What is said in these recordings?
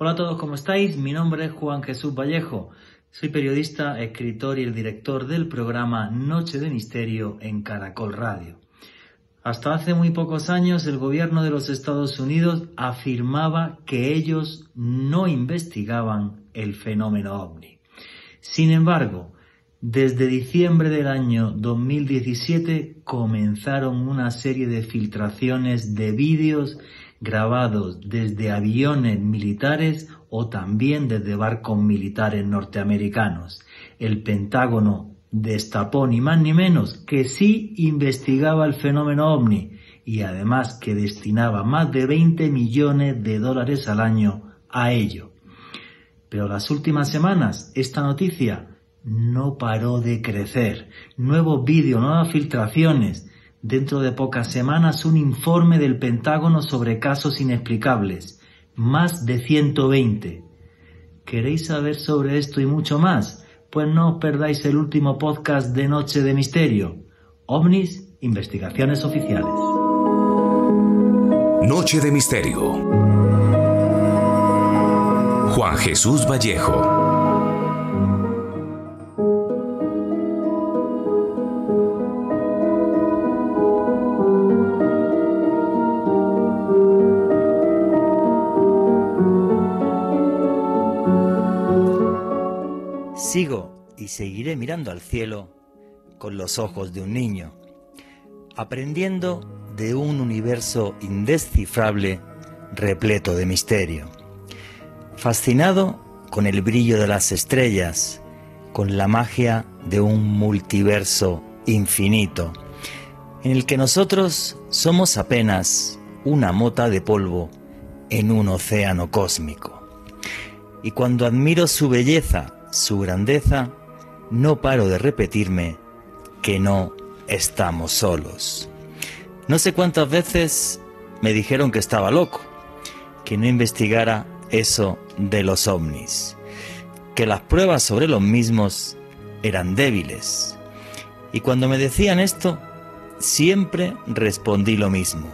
Hola a todos, ¿cómo estáis? Mi nombre es Juan Jesús Vallejo. Soy periodista, escritor y el director del programa Noche de Misterio en Caracol Radio. Hasta hace muy pocos años el gobierno de los Estados Unidos afirmaba que ellos no investigaban el fenómeno ovni. Sin embargo, desde diciembre del año 2017 comenzaron una serie de filtraciones de vídeos grabados desde aviones militares o también desde barcos militares norteamericanos. El Pentágono destapó ni más ni menos que sí investigaba el fenómeno ovni y además que destinaba más de 20 millones de dólares al año a ello. Pero las últimas semanas esta noticia no paró de crecer. Nuevos vídeos, nuevas filtraciones, Dentro de pocas semanas un informe del Pentágono sobre casos inexplicables. Más de 120. ¿Queréis saber sobre esto y mucho más? Pues no os perdáis el último podcast de Noche de Misterio. OVNIS, Investigaciones Oficiales. Noche de Misterio. Juan Jesús Vallejo. Sigo y seguiré mirando al cielo con los ojos de un niño, aprendiendo de un universo indescifrable repleto de misterio, fascinado con el brillo de las estrellas, con la magia de un multiverso infinito, en el que nosotros somos apenas una mota de polvo en un océano cósmico. Y cuando admiro su belleza su grandeza, no paro de repetirme que no estamos solos. No sé cuántas veces me dijeron que estaba loco, que no investigara eso de los ovnis, que las pruebas sobre los mismos eran débiles. Y cuando me decían esto, siempre respondí lo mismo.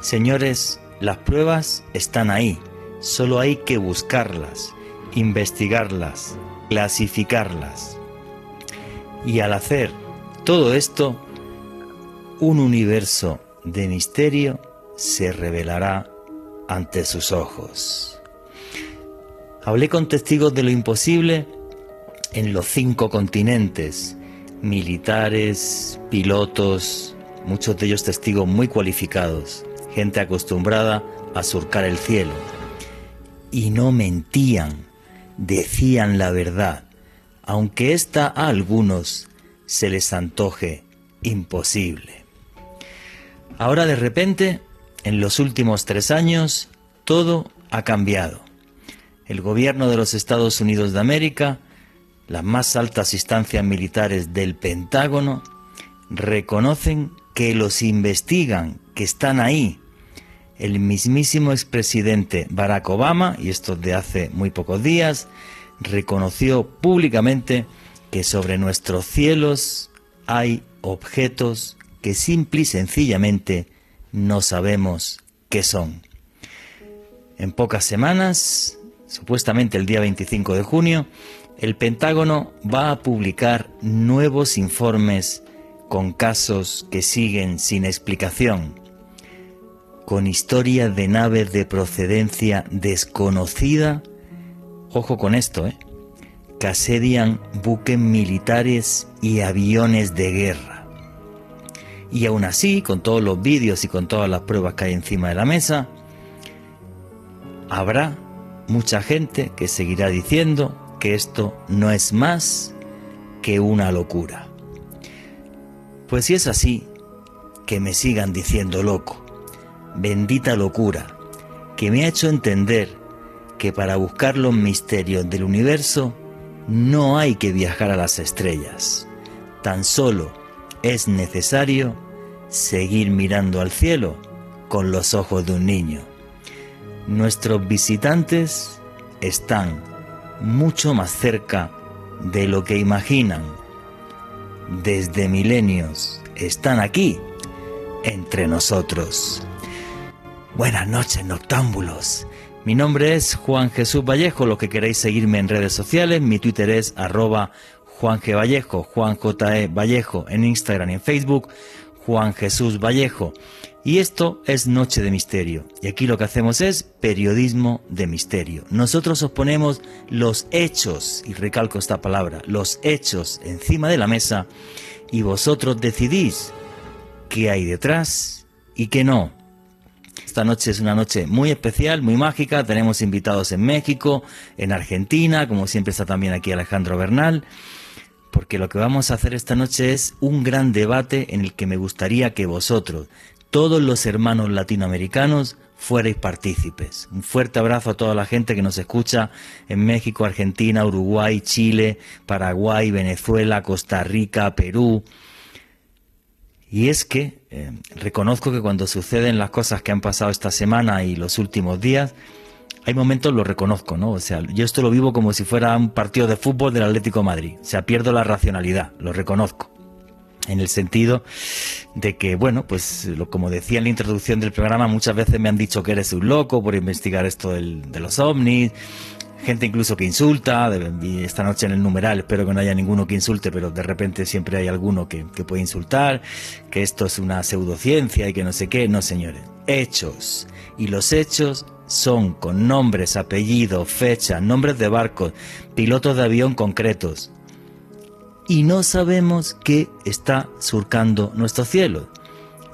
Señores, las pruebas están ahí, solo hay que buscarlas investigarlas, clasificarlas. Y al hacer todo esto, un universo de misterio se revelará ante sus ojos. Hablé con testigos de lo imposible en los cinco continentes, militares, pilotos, muchos de ellos testigos muy cualificados, gente acostumbrada a surcar el cielo. Y no mentían, decían la verdad, aunque ésta a algunos se les antoje imposible. Ahora de repente, en los últimos tres años, todo ha cambiado. El gobierno de los Estados Unidos de América, las más altas instancias militares del Pentágono, reconocen que los investigan, que están ahí, el mismísimo expresidente Barack Obama, y esto de hace muy pocos días, reconoció públicamente que sobre nuestros cielos hay objetos que simple y sencillamente no sabemos qué son. En pocas semanas, supuestamente el día 25 de junio, el Pentágono va a publicar nuevos informes con casos que siguen sin explicación con historia de naves de procedencia desconocida, ojo con esto, ¿eh? que asedian buques militares y aviones de guerra. Y aún así, con todos los vídeos y con todas las pruebas que hay encima de la mesa, habrá mucha gente que seguirá diciendo que esto no es más que una locura. Pues si es así, que me sigan diciendo loco bendita locura, que me ha hecho entender que para buscar los misterios del universo no hay que viajar a las estrellas, tan solo es necesario seguir mirando al cielo con los ojos de un niño. Nuestros visitantes están mucho más cerca de lo que imaginan. Desde milenios están aquí, entre nosotros. Buenas noches, noctámbulos. Mi nombre es Juan Jesús Vallejo, lo que queréis seguirme en redes sociales, mi Twitter es arroba Juan G. Vallejo, Juan J. E. Vallejo en Instagram y en Facebook, Juan Jesús Vallejo. Y esto es Noche de Misterio. Y aquí lo que hacemos es periodismo de misterio. Nosotros os ponemos los hechos, y recalco esta palabra, los hechos encima de la mesa, y vosotros decidís qué hay detrás y qué no. Esta noche es una noche muy especial, muy mágica. Tenemos invitados en México, en Argentina, como siempre está también aquí Alejandro Bernal porque lo que vamos a hacer esta noche es un gran debate en el que me gustaría que vosotros, todos los hermanos latinoamericanos, fuerais partícipes. Un fuerte abrazo a toda la gente que nos escucha en México, Argentina, Uruguay, Chile, Paraguay, Venezuela, Costa Rica, Perú. Y es que eh, reconozco que cuando suceden las cosas que han pasado esta semana y los últimos días, hay momentos, lo reconozco, ¿no? O sea, yo esto lo vivo como si fuera un partido de fútbol del Atlético Madrid. O sea, pierdo la racionalidad, lo reconozco. En el sentido de que, bueno, pues como decía en la introducción del programa, muchas veces me han dicho que eres un loco por investigar esto de los ovnis, gente incluso que insulta, esta noche en el numeral espero que no haya ninguno que insulte, pero de repente siempre hay alguno que, puede insultar, que esto es una pseudociencia y que no sé qué, no señores, hechos. Y los hechos son con nombres, apellidos, fechas, nombres de barcos, pilotos de avión concretos. Y no sabemos qué está surcando nuestro cielo.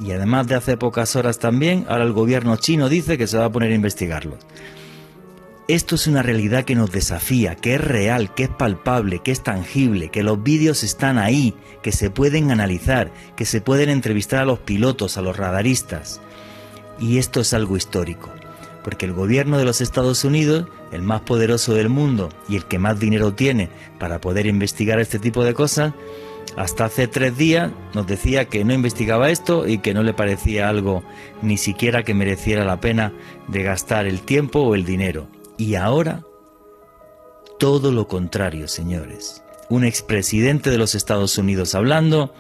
Y además de hace pocas horas también, ahora el gobierno chino dice que se va a poner a investigarlo. Esto es una realidad que nos desafía, que es real, que es palpable, que es tangible, que los vídeos están ahí, que se pueden analizar, que se pueden entrevistar a los pilotos, a los radaristas. Y esto es algo histórico porque el gobierno de los Estados Unidos, el más poderoso del mundo y el que más dinero tiene para poder investigar este tipo de cosas, hasta hace tres días nos decía que no investigaba esto y que no le parecía algo ni siquiera que mereciera la pena de gastar el tiempo o el dinero. Y ahora, todo lo contrario, señores. Un expresidente de los Estados Unidos hablando,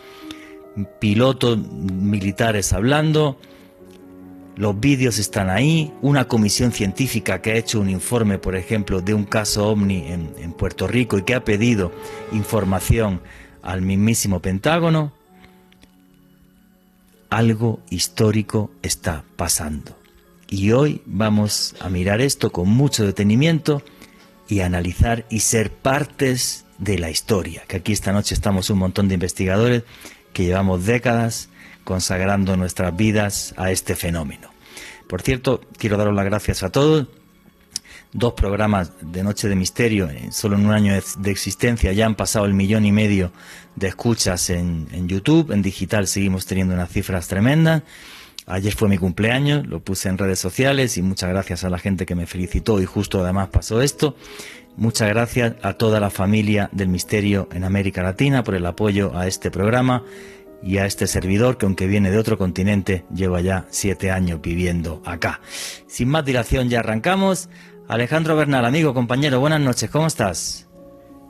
pilotos militares hablando, los vídeos están ahí, una comisión científica que ha hecho un informe, por ejemplo, de un caso ovni en, Puerto Rico y que ha pedido información al mismísimo Pentágono, algo histórico está pasando. Y hoy vamos a mirar esto con mucho detenimiento y analizar y ser partes de la historia, que aquí esta noche estamos un montón de investigadores que llevamos décadas consagrando nuestras vidas a este fenómeno. Por cierto, quiero daros las gracias a todos. Dos programas de Noche de Misterio, solo en un año de existencia, ya han pasado el millón y medio de escuchas en, en YouTube. En digital seguimos teniendo unas cifras tremendas. Ayer fue mi cumpleaños, lo puse en redes sociales y muchas gracias a la gente que me felicitó y justo además pasó esto. Muchas gracias a toda la familia del misterio en América Latina por el apoyo a este programa y a este servidor que aunque viene de otro continente lleva ya siete años viviendo acá. Sin más dilación ya arrancamos. Alejandro Bernal, amigo, compañero, buenas noches, ¿cómo estás?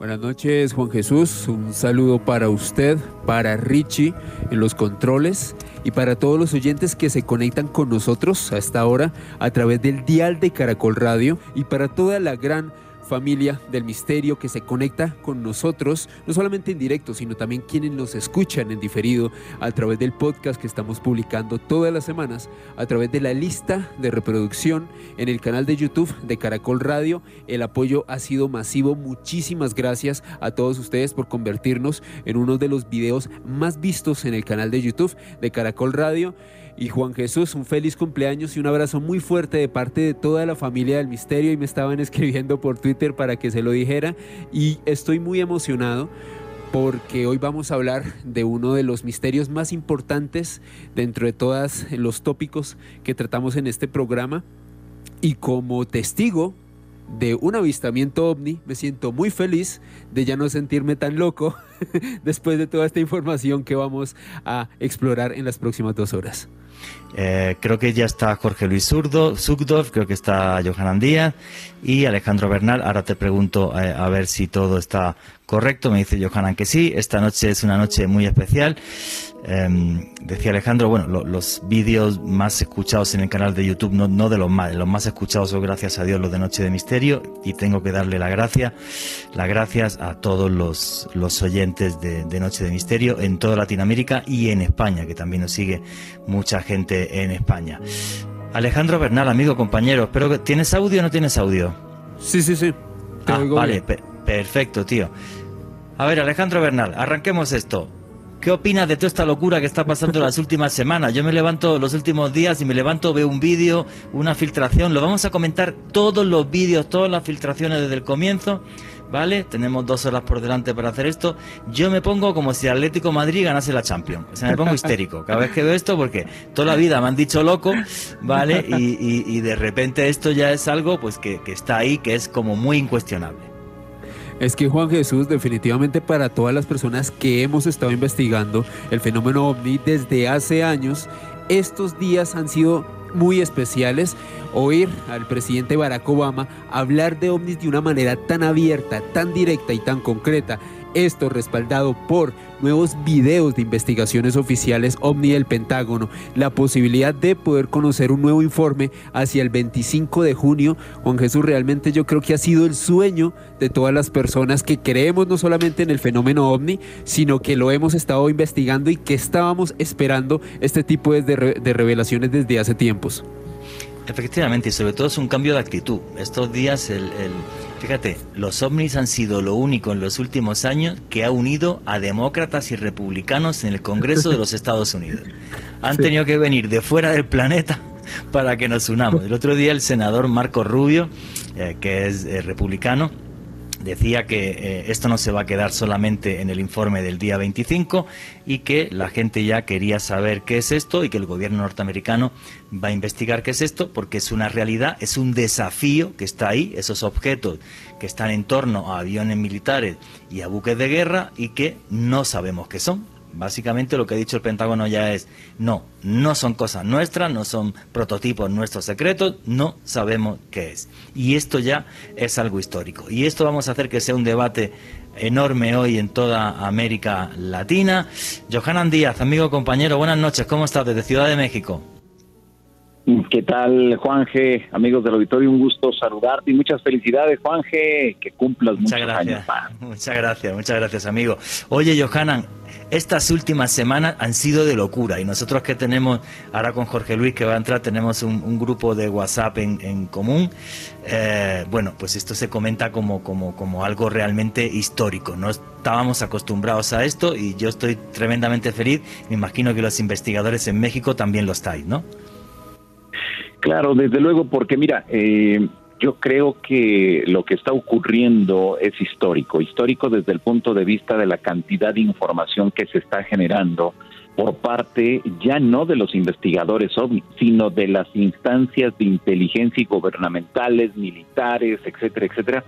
Buenas noches Juan Jesús, un saludo para usted, para Richie en los controles y para todos los oyentes que se conectan con nosotros a esta hora a través del dial de Caracol Radio y para toda la gran familia del misterio que se conecta con nosotros, no solamente en directo, sino también quienes nos escuchan en diferido a través del podcast que estamos publicando todas las semanas, a través de la lista de reproducción en el canal de YouTube de Caracol Radio. El apoyo ha sido masivo. Muchísimas gracias a todos ustedes por convertirnos en uno de los videos más vistos en el canal de YouTube de Caracol Radio. Y Juan Jesús, un feliz cumpleaños y un abrazo muy fuerte de parte de toda la familia del misterio. Y me estaban escribiendo por Twitter para que se lo dijera. Y estoy muy emocionado porque hoy vamos a hablar de uno de los misterios más importantes dentro de todos los tópicos que tratamos en este programa. Y como testigo de un avistamiento ovni, me siento muy feliz de ya no sentirme tan loco después de toda esta información que vamos a explorar en las próximas dos horas. Eh, creo que ya está Jorge Luis Zurdo, Zugdorf, creo que está Johanan Díaz y Alejandro Bernal. Ahora te pregunto eh, a ver si todo está Correcto, me dice Johanan que sí. Esta noche es una noche muy especial. Em, decía Alejandro, bueno, los vídeos más escuchados en el canal de YouTube, no, no de los más, los más escuchados son gracias a Dios los de Noche de Misterio y tengo que darle la gracia, las gracias a todos los, los oyentes de, de, Noche de Misterio en toda Latinoamérica y en España, que también nos sigue mucha gente en España. Alejandro Bernal, amigo, compañero, espero que... ¿Tienes audio o no tienes audio? Sí, sí, sí. Ah, vale, perfecto, tío. A ver, Alejandro Bernal, arranquemos esto. ¿Qué opinas de toda esta locura que está pasando las últimas semanas? Yo me levanto los últimos días y me levanto, veo un vídeo, una filtración. Lo vamos a comentar todos los vídeos, todas las filtraciones desde el comienzo. ¿Vale? Tenemos dos horas por delante para hacer esto. Yo me pongo como si Atlético Madrid ganase la Champions. O sea, me pongo histérico cada vez que veo esto porque toda la vida me han dicho loco, ¿vale? Y, de repente esto ya es algo pues que está ahí, que es como muy incuestionable. Es que Juan Jesús, definitivamente para todas las personas que hemos estado investigando el fenómeno ovni desde hace años, estos días han sido muy especiales. Oír al presidente Barack Obama hablar de ovnis de una manera tan abierta, tan directa y tan concreta esto respaldado por nuevos videos de investigaciones oficiales OVNI del Pentágono, la posibilidad de poder conocer un nuevo informe hacia el 25 de junio. Juan Jesús, realmente yo creo que ha sido el sueño de todas las personas que creemos no solamente en el fenómeno OVNI, sino que lo hemos estado investigando y que estábamos esperando este tipo de, revelaciones desde hace tiempos. Efectivamente, y sobre todo es un cambio de actitud. Estos días, el, fíjate, los ovnis han sido lo único en los últimos años que ha unido a demócratas y republicanos en el Congreso de los Estados Unidos. Han tenido que venir de fuera del planeta para que nos unamos. El otro día el senador Marco Rubio, eh, que es eh, republicano, decía que eh, esto no se va a quedar solamente en el informe del día 25 y que la gente ya quería saber qué es esto y que el gobierno norteamericano va a investigar qué es esto porque es una realidad, es un desafío que está ahí, esos objetos que están en torno a aviones militares y a buques de guerra y que no sabemos qué son. Básicamente lo que ha dicho el Pentágono ya es, no, no son cosas nuestras, no son prototipos nuestros secretos, no sabemos qué es. Y esto ya es algo histórico. Y esto vamos a hacer que sea un debate enorme hoy en toda América Latina. Johanan Díaz, amigo compañero, buenas noches, ¿cómo estás desde Ciudad de México? ¿Qué tal, Juanje? Amigos del auditorio, un gusto saludarte y muchas felicidades, Juanje, que cumplas muchas gracias. Muchas gracias, muchas gracias, amigo. Oye, Johanan, estas últimas semanas han sido de locura y nosotros que tenemos, ahora con Jorge Luis que va a entrar, tenemos un, grupo de WhatsApp en, común. Eh, bueno, pues esto se comenta como, como, como algo realmente histórico. No estábamos acostumbrados a esto y yo estoy tremendamente feliz. Me imagino que los investigadores en México también lo estáis, ¿no? Claro, desde luego, porque mira, eh, yo creo que lo que está ocurriendo es histórico, histórico desde el punto de vista de la cantidad de información que se está generando por parte ya no de los investigadores sino de las instancias de inteligencia y gubernamentales, militares, etcétera, etcétera,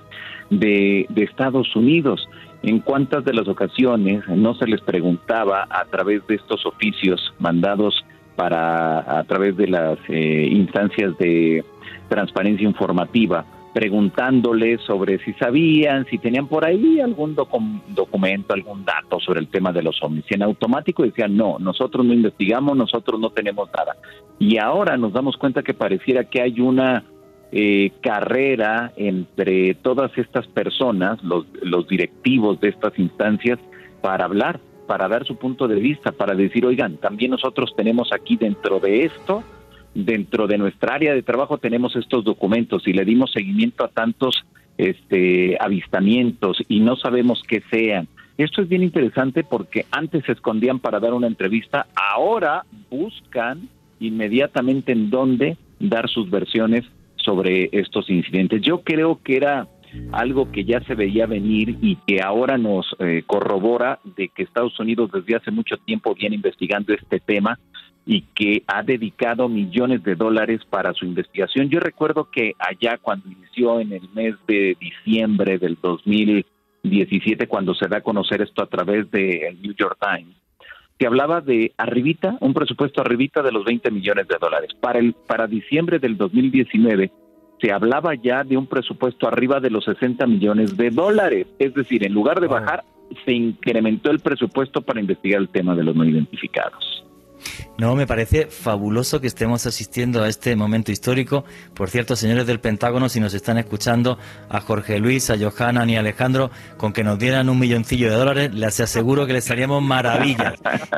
de, de Estados Unidos. En cuántas de las ocasiones no se les preguntaba a través de estos oficios mandados para a través de las eh, instancias de transparencia informativa preguntándoles sobre si sabían, si tenían por ahí algún documento, algún dato sobre el tema de los ovnis. Y en automático decían, no, nosotros no investigamos, nosotros no tenemos nada. Y ahora nos damos cuenta que pareciera que hay una eh, carrera entre todas estas personas, los, los directivos de estas instancias, para hablar para dar su punto de vista, para decir, oigan, también nosotros tenemos aquí dentro de esto, dentro de nuestra área de trabajo tenemos estos documentos y le dimos seguimiento a tantos este avistamientos y no sabemos qué sean. Esto es bien interesante porque antes se escondían para dar una entrevista, ahora buscan inmediatamente en dónde dar sus versiones sobre estos incidentes. Yo creo que era algo que ya se veía venir y que ahora nos eh, corrobora de que Estados Unidos desde hace mucho tiempo viene investigando este tema y que ha dedicado millones de dólares para su investigación. Yo recuerdo que allá cuando inició en el mes de diciembre del 2017, cuando se da a conocer esto a través del New York Times, se hablaba de arribita, un presupuesto arribita de los 20 millones de dólares. Para el para diciembre del 2019 se hablaba ya de un presupuesto arriba de los 60 millones de dólares. Es decir, en lugar de bajar, se incrementó el presupuesto para investigar el tema de los no identificados. No, me parece fabuloso que estemos asistiendo a este momento histórico. Por cierto, señores del Pentágono, si nos están escuchando, a Jorge Luis, a Johanna y a Alejandro, con que nos dieran un milloncillo de dólares, les aseguro que les haríamos maravillas.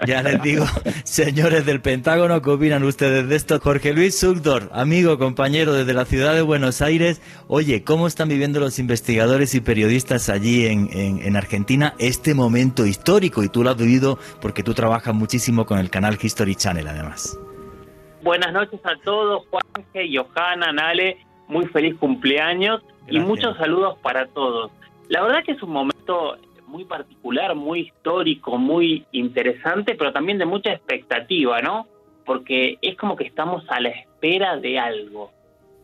Ya les digo, señores del Pentágono, ¿qué opinan ustedes de esto? Jorge Luis Sugdor, amigo, compañero desde la ciudad de Buenos Aires. Oye, ¿cómo están viviendo los investigadores y periodistas allí en, en Argentina este momento histórico? Y tú lo has vivido porque tú trabajas muchísimo con el canal History Channel, además. Buenas noches a todos, Juanje, Johanna, Nale, muy feliz cumpleaños y muchos saludos para todos. La verdad que es un momento muy particular, muy histórico, muy interesante, pero también de mucha expectativa, ¿no? Porque es como que estamos a la espera de algo.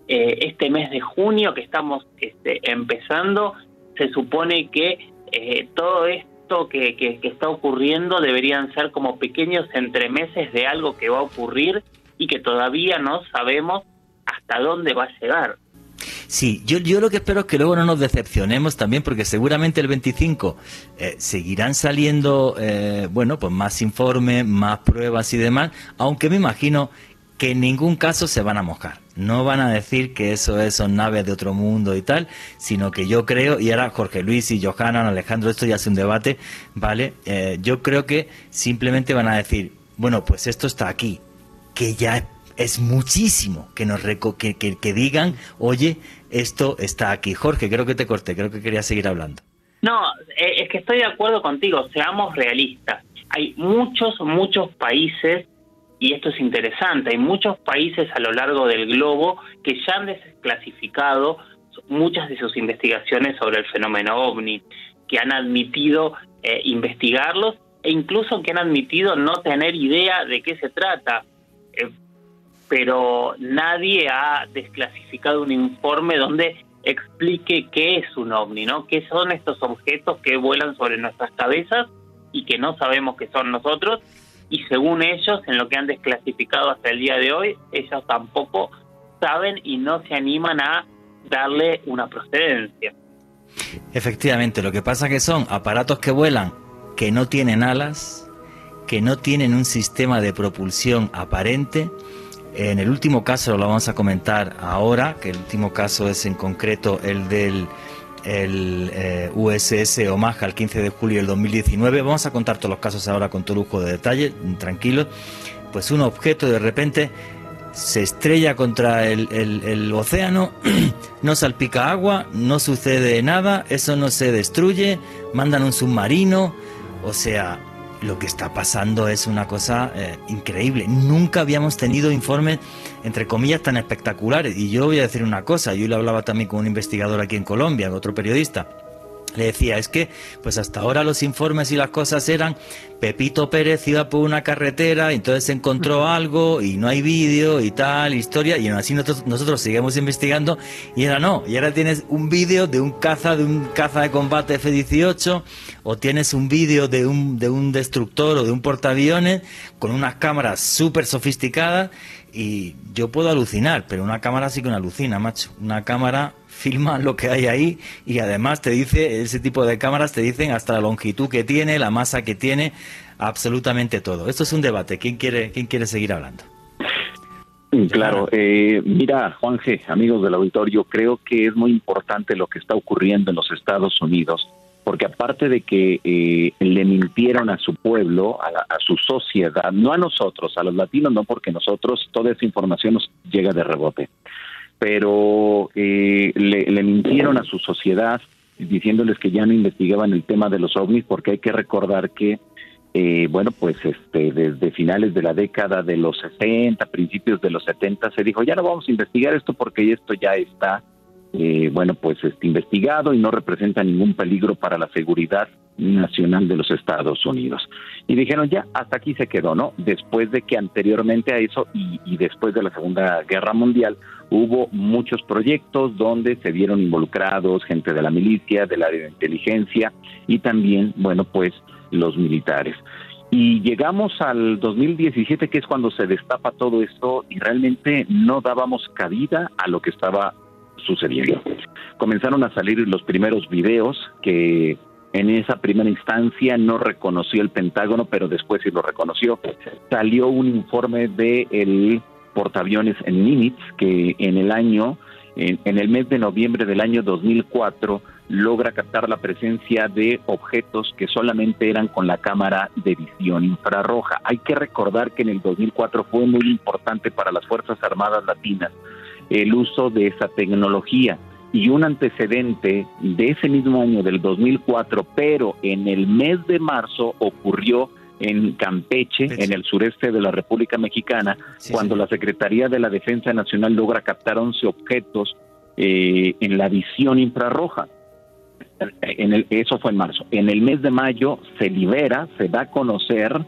Eh, este mes de junio que estamos este, empezando, se supone que eh, todo esto que, está ocurriendo deberían ser como pequeños entremeses de algo que va a ocurrir y que todavía no sabemos hasta dónde va a llegar. Sí, yo, yo lo que espero es que luego no nos decepcionemos también, porque seguramente el 25 eh, seguirán saliendo, eh, bueno, pues más informes, más pruebas y demás, aunque me imagino que en ningún caso se van a mojar. No van a decir que eso es, son naves de otro mundo y tal, sino que yo creo, y ahora Jorge Luis y Johanna, Alejandro, esto ya es un debate, ¿vale? Eh, yo creo que simplemente van a decir, bueno, pues esto está aquí, que ya es muchísimo que nos que, que, digan, oye, esto está aquí. Jorge, creo que te corté, creo que quería seguir hablando. No, eh, es que estoy de acuerdo contigo, seamos realistas. Hay muchos, muchos países y esto es interesante, hay muchos países a lo largo del globo que ya han desclasificado muchas de sus investigaciones sobre el fenómeno ovni, que han admitido eh, investigarlos e incluso que han admitido no tener idea de qué se trata. Eh, pero nadie ha desclasificado un informe donde explique qué es un ovni, ¿no? ¿Qué son estos objetos que vuelan sobre nuestras cabezas y que no sabemos que son nosotros y según ellos, en lo que han desclasificado hasta el día de hoy, ellos tampoco saben y no se animan a darle una procedencia. Efectivamente, lo que pasa que son aparatos que vuelan, que no tienen alas, que no tienen un sistema de propulsión aparente. En el último caso lo vamos a comentar ahora, que el último caso es en concreto el del el eh, USS Omaha el 15 de julio del 2019. Vamos a contar todos los casos ahora con todo lujo de detalle, tranquilo. Pues un objeto de repente se estrella contra el, el océano, no salpica agua, no sucede nada, eso no se destruye, mandan un submarino, o sea, lo que está pasando es una cosa eh, increíble. Nunca habíamos tenido informes, entre comillas, tan espectaculares. Y yo voy a decir una cosa, yo le hablaba también con un investigador aquí en Colombia, otro periodista. Le decía, es que pues hasta ahora los informes y las cosas eran Pepito Pérez iba por una carretera, entonces encontró algo y no hay vídeo y tal, historia, y así nosotros, nosotros seguimos investigando y era no, y ahora tienes un vídeo de un caza, de un caza de combate F-18, o tienes un vídeo de un, de un destructor o de un portaaviones con unas cámaras súper sofisticadas y yo puedo alucinar, pero una cámara sí que una alucina, macho. Una cámara filma lo que hay ahí y además te dice, ese tipo de cámaras te dicen hasta la longitud que tiene, la masa que tiene, absolutamente todo. Esto es un debate. ¿Quién quiere, quién quiere seguir hablando? Claro, eh, mira, Juanje, amigos del auditorio, creo que es muy importante lo que está ocurriendo en los Estados Unidos porque aparte de que eh, le mintieron a su pueblo, a, su sociedad, no a nosotros, a los latinos no, porque nosotros toda esa información nos llega de rebote, pero eh, le, mintieron a su sociedad diciéndoles que ya no investigaban el tema de los ovnis, porque hay que recordar que, eh, bueno, pues este, desde finales de la década de los 60, principios de los 70, se dijo, ya no vamos a investigar esto porque esto ya está eh, bueno, pues este, investigado y no representa ningún peligro para la seguridad nacional de los Estados Unidos. Y dijeron, ya, hasta aquí se quedó, ¿no? Después de que anteriormente a eso y, después de la Segunda Guerra Mundial hubo muchos proyectos donde se vieron involucrados gente de la milicia, del área de inteligencia y también, bueno, pues los militares. Y llegamos al 2017, que es cuando se destapa todo esto, y realmente no dábamos cabida a lo que estaba sucediendo. Comenzaron a salir los primeros videos que en esa primera instancia no reconoció el Pentágono, pero después sí lo reconoció. Salió un informe de el portaaviones en Nimitz que en el año, en el mes de noviembre del año 2004, logra captar la presencia de objetos que solamente eran con la cámara de visión infrarroja. Hay que recordar que en el 2004 fue muy importante para las Fuerzas Armadas Latinas el uso de esa tecnología y un antecedente de ese mismo año del 2004, pero en el mes de marzo ocurrió en Campeche, en el sureste de la República Mexicana, cuando la Secretaría de la Defensa Nacional logra captar 11 objetos eh, en la visión infrarroja. En el, eso fue en marzo. En el mes de mayo se libera, se da a conocer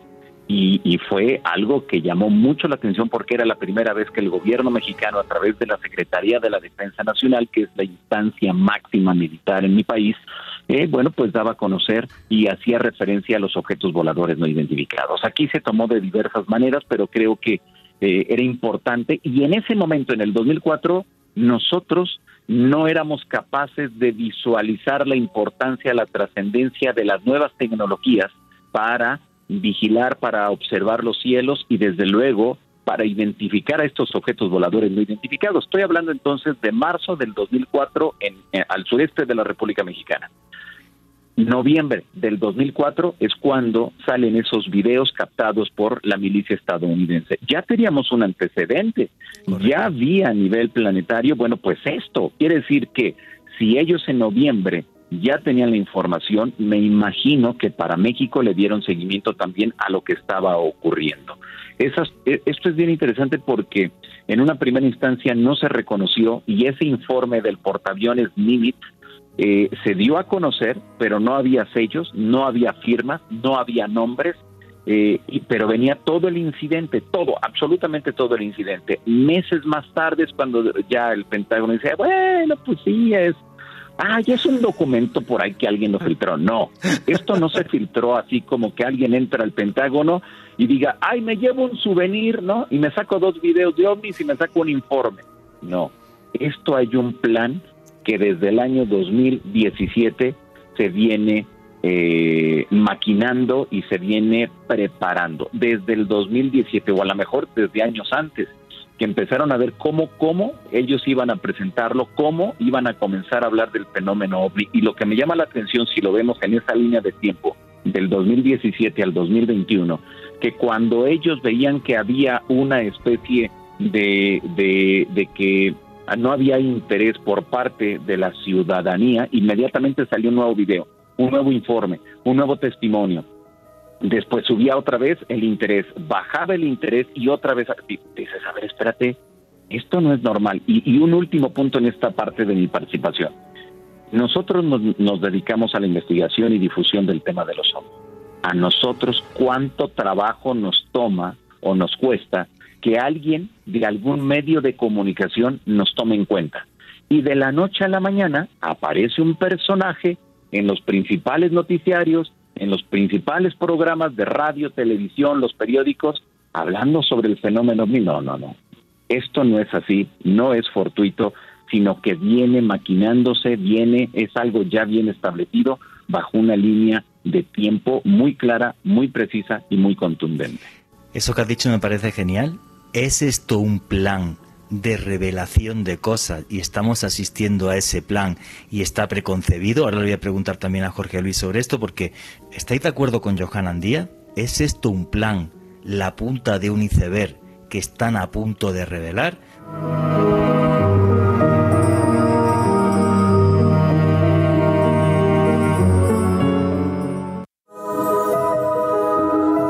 y, fue algo que llamó mucho la atención porque era la primera vez que el gobierno mexicano, a través de la Secretaría de la Defensa Nacional, que es la instancia máxima militar en mi país, eh, bueno, pues daba a conocer y hacía referencia a los objetos voladores no identificados. Aquí se tomó de diversas maneras, pero creo que eh, era importante y en ese momento, en el 2004, nosotros no éramos capaces de visualizar la importancia, la trascendencia de las nuevas tecnologías para vigilar para observar los cielos y desde luego para identificar a estos objetos voladores no identificados. Estoy hablando entonces de marzo del 2004 en, eh, al sureste de la República Mexicana. Noviembre del 2004 es cuando salen esos videos captados por la milicia estadounidense. Ya teníamos un antecedente, ya había a nivel planetario, bueno, pues esto quiere decir que si ellos en noviembre ya tenían la información, me imagino que para México le dieron seguimiento también a lo que estaba ocurriendo. Esas, e, esto es bien interesante porque en una primera instancia no se reconoció y ese informe del portaaviones Nimitz eh, se dio a conocer, pero no había sellos, no había firmas, no había nombres, eh, pero venía todo el incidente, todo, absolutamente todo el incidente. Meses más tarde es cuando ya el Pentágono dice, bueno, pues sí, es ah, ya es un documento por ahí que alguien lo filtró. No, esto no se filtró así como que alguien entra al Pentágono y diga, ay, me llevo un souvenir, ¿no? Y me saco dos videos de ovnis y me saco un informe. No, esto hay un plan que desde el año 2017 se viene eh, maquinando y se viene preparando desde el 2017 o a lo mejor desde años antes que empezaron a ver cómo, cómo ellos iban a presentarlo, cómo iban a comenzar a hablar del fenómeno OVNI. Y lo que me llama la atención, si lo vemos en esa línea de tiempo, del 2017 al 2021, que cuando ellos veían que había una especie de, de, de que no había interés por parte de la ciudadanía, inmediatamente salió un nuevo video, un nuevo informe, un nuevo testimonio, Después subía otra vez el interés, bajaba el interés y otra vez dices, a ver, espérate, esto no es normal. Y, un último punto en esta parte de mi participación. Nosotros nos, dedicamos a la investigación y difusión del tema de los hombres. A nosotros, ¿cuánto trabajo nos toma o nos cuesta que alguien de algún medio de comunicación nos tome en cuenta? Y de la noche a la mañana aparece un personaje en los principales noticiarios, en los principales programas de radio, televisión, los periódicos, hablando sobre el fenómeno No, no, no. Esto no es así, no es fortuito, sino que viene maquinándose, viene, es algo ya bien establecido bajo una línea de tiempo muy clara, muy precisa y muy contundente. Eso que has dicho me parece genial. ¿Es esto un plan de revelación de cosas y estamos asistiendo a ese plan y está preconcebido. Ahora le voy a preguntar también a Jorge Luis sobre esto porque ¿estáis de acuerdo con Johan Andía? ¿Es esto un plan, la punta de un iceberg que están a punto de revelar?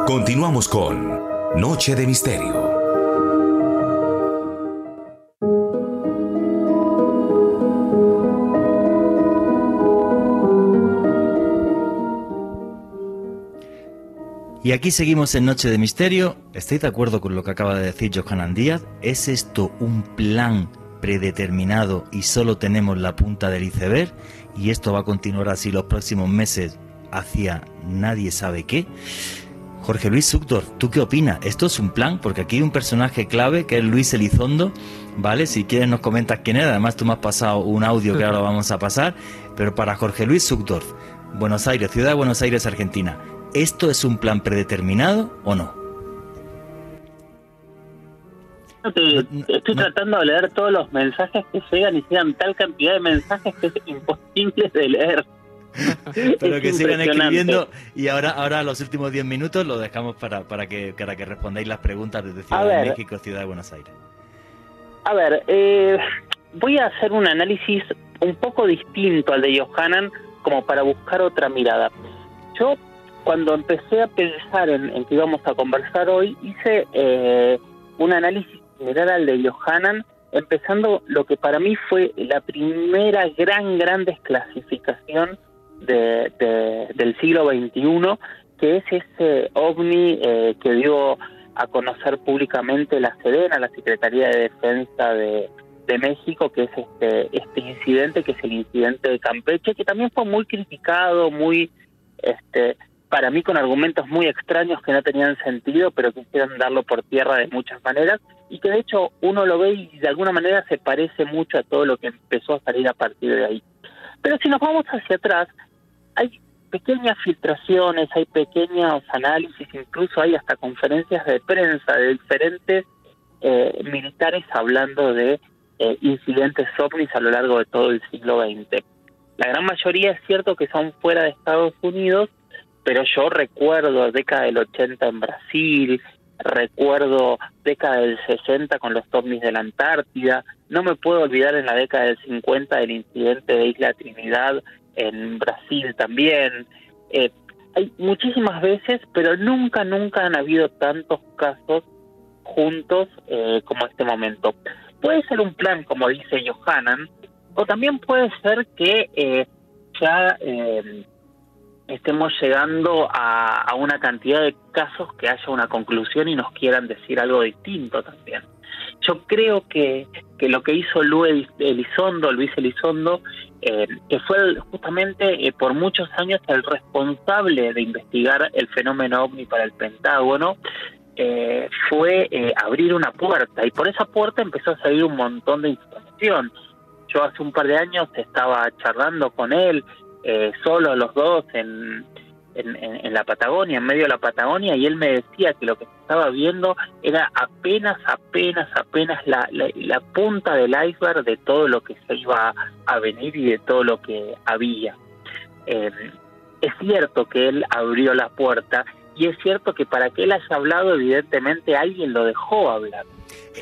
Continuamos con Noche de Misterio. Y aquí seguimos en Noche de Misterio. ¿Estáis de acuerdo con lo que acaba de decir Johanan Díaz? ¿Es esto un plan predeterminado y solo tenemos la punta del iceberg? ¿Y esto va a continuar así los próximos meses hacia nadie sabe qué? Jorge Luis Sugdorf, ¿tú qué opinas? ¿Esto es un plan? Porque aquí hay un personaje clave que es Luis Elizondo, ¿vale? Si quieres nos comentas quién es, además tú me has pasado un audio que ahora vamos a pasar, pero para Jorge Luis Sugdorf, Buenos Aires, ciudad de Buenos Aires, Argentina, ¿esto es un plan predeterminado o no? Estoy tratando de leer todos los mensajes que llegan y llegan tal cantidad de mensajes que es imposible de leer. Pero que sigan escribiendo y ahora, ahora los últimos 10 minutos lo dejamos para, para, que, para que respondáis las preguntas desde Ciudad de México, Ciudad de Buenos Aires. A ver, eh, voy a hacer un análisis un poco distinto al de Johanan como para buscar otra mirada. Yo cuando empecé a pensar en, que íbamos a conversar hoy, hice eh, un análisis similar al de Johanan, empezando lo que para mí fue la primera gran, gran desclasificación de, del siglo XXI, que es ese ovni eh, que dio a conocer públicamente la Sedena, la Secretaría de Defensa de, de México, que es este, este incidente, que es el incidente de Campeche, que también fue muy criticado, muy, este, para mí con argumentos muy extraños que no tenían sentido, pero quisieron darlo por tierra de muchas maneras, y que de hecho uno lo ve y de alguna manera se parece mucho a todo lo que empezó a salir a partir de ahí. Pero si nos vamos hacia atrás, hay pequeñas filtraciones, hay pequeños análisis, incluso hay hasta conferencias de prensa de diferentes eh, militares hablando de eh, incidentes ovnis a lo largo de todo el siglo XX. La gran mayoría es cierto que son fuera de Estados Unidos, pero yo recuerdo década del 80 en Brasil, recuerdo década del 60 con los ovnis de la Antártida, no me puedo olvidar en la década del 50 del incidente de Isla Trinidad en Brasil también. Eh, hay muchísimas veces, pero nunca, nunca han habido tantos casos juntos eh, como este momento. Puede ser un plan, como dice Johanan, o también puede ser que eh, ya estemos llegando a, una cantidad de casos que haya una conclusión y nos quieran decir algo distinto también. Yo creo que, que lo que hizo Luis Elizondo, Luis Elizondo, eh, que fue justamente eh, por muchos años el responsable de investigar el fenómeno ovni para el Pentágono, eh, fue abrir una puerta y por esa puerta empezó a salir un montón de información. Yo hace un par de años estaba charlando con él, solo los dos en, en, la Patagonia, en medio de la Patagonia, y él me decía que lo que estaba viendo era apenas, apenas, apenas la, la, punta del iceberg de todo lo que se iba a venir y de todo lo que había. Eh, es cierto que él abrió la puerta y es cierto que para que él haya hablado, evidentemente alguien lo dejó hablar.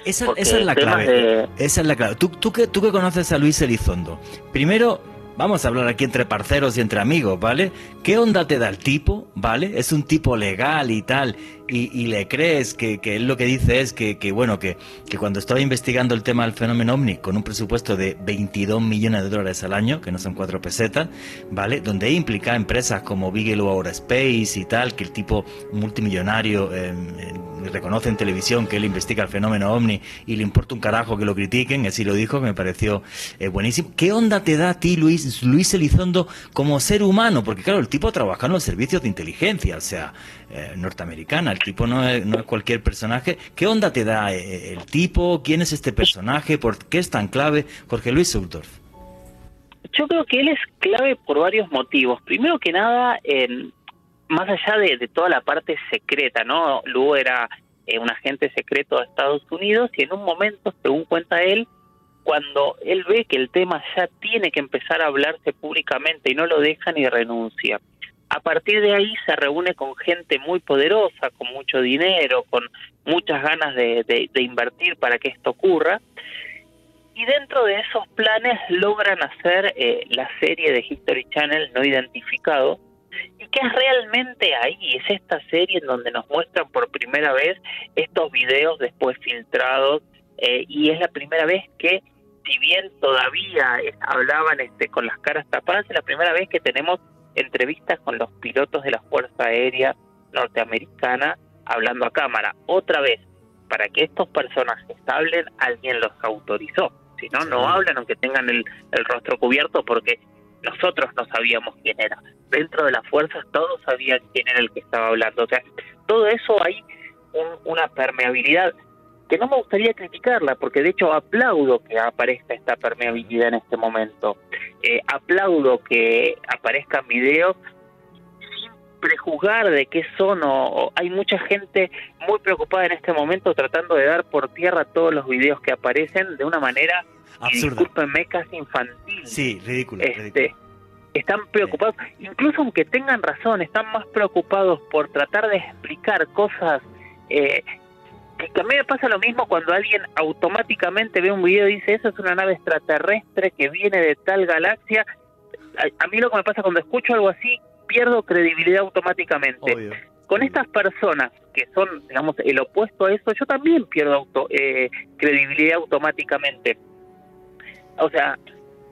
Esa, esa es la clave. Esa es la clave. Tú, tú, que, tú que conoces a Luis Elizondo, primero Vamos a hablar aquí entre parceros y entre amigos, ¿vale? ¿Qué onda te da el tipo, ¿vale? Es un tipo legal y tal, y, le crees que, él lo que dice es que, bueno, que, cuando estaba investigando el tema del fenómeno OVNI con un presupuesto de 22 millones de dólares al año, que no son cuatro pesetas, ¿vale? Donde implica empresas como Bigelow Aerospace y tal, que el tipo multimillonario eh, reconoce en televisión que él investiga el fenómeno OVNI y le importa un carajo que lo critiquen, así lo dijo, que me pareció eh, buenísimo. ¿Qué onda te da a ti, Luis, Luis Elizondo, como ser humano? Porque claro, el tipo trabaja en los servicios de inteligencia, o sea, eh, norteamericana, tipo no es, no es cualquier personaje. ¿Qué onda te da eh, el tipo? ¿Quién es este personaje? ¿Por qué es tan clave? Jorge Luis Sutdorf. Yo creo que él es clave por varios motivos. Primero que nada, más allá de, toda la parte secreta, ¿no? Luego era eh, un agente secreto de Estados Unidos y en un momento, según cuenta él, cuando él ve que el tema ya tiene que empezar a hablarse públicamente y no lo deja ni renuncia. A partir de ahí se reúne con gente muy poderosa, con mucho dinero, con muchas ganas de, invertir para que esto ocurra. Y dentro de esos planes logran hacer eh, la serie de History Channel no identificado. ¿Y qué es realmente ahí? Es esta serie en donde nos muestran por primera vez estos videos después filtrados eh, y es la primera vez que si bien todavía hablaban este con las caras tapadas, es la primera vez que tenemos entrevistas con los pilotos de la Fuerza Aérea Norteamericana hablando a cámara. Otra vez, para que estos personajes hablen, alguien los autorizó. Si no, no hablan aunque tengan el, rostro cubierto porque nosotros no sabíamos quién era. Dentro de las fuerzas todos sabían quién era el que estaba hablando. O sea, todo eso hay una permeabilidad que no me gustaría criticarla, porque de hecho aplaudo que aparezca esta permeabilidad en este momento. Eh, aplaudo que aparezcan videos sin prejuzgar de qué son, o, hay mucha gente muy preocupada en este momento tratando de dar por tierra todos los videos que aparecen de una manera, discúlpenme, casi infantil. Sí, ridículo. Este, Están preocupados, incluso aunque tengan razón, están más preocupados por tratar de explicar cosas eh, que a mí me pasa lo mismo cuando alguien automáticamente ve un video y dice, esa es una nave extraterrestre que viene de tal galaxia. A, mí lo que me pasa cuando escucho algo así, pierdo credibilidad automáticamente. Con estas personas que son, digamos, el opuesto a eso, yo también pierdo auto, eh, credibilidad automáticamente. O sea,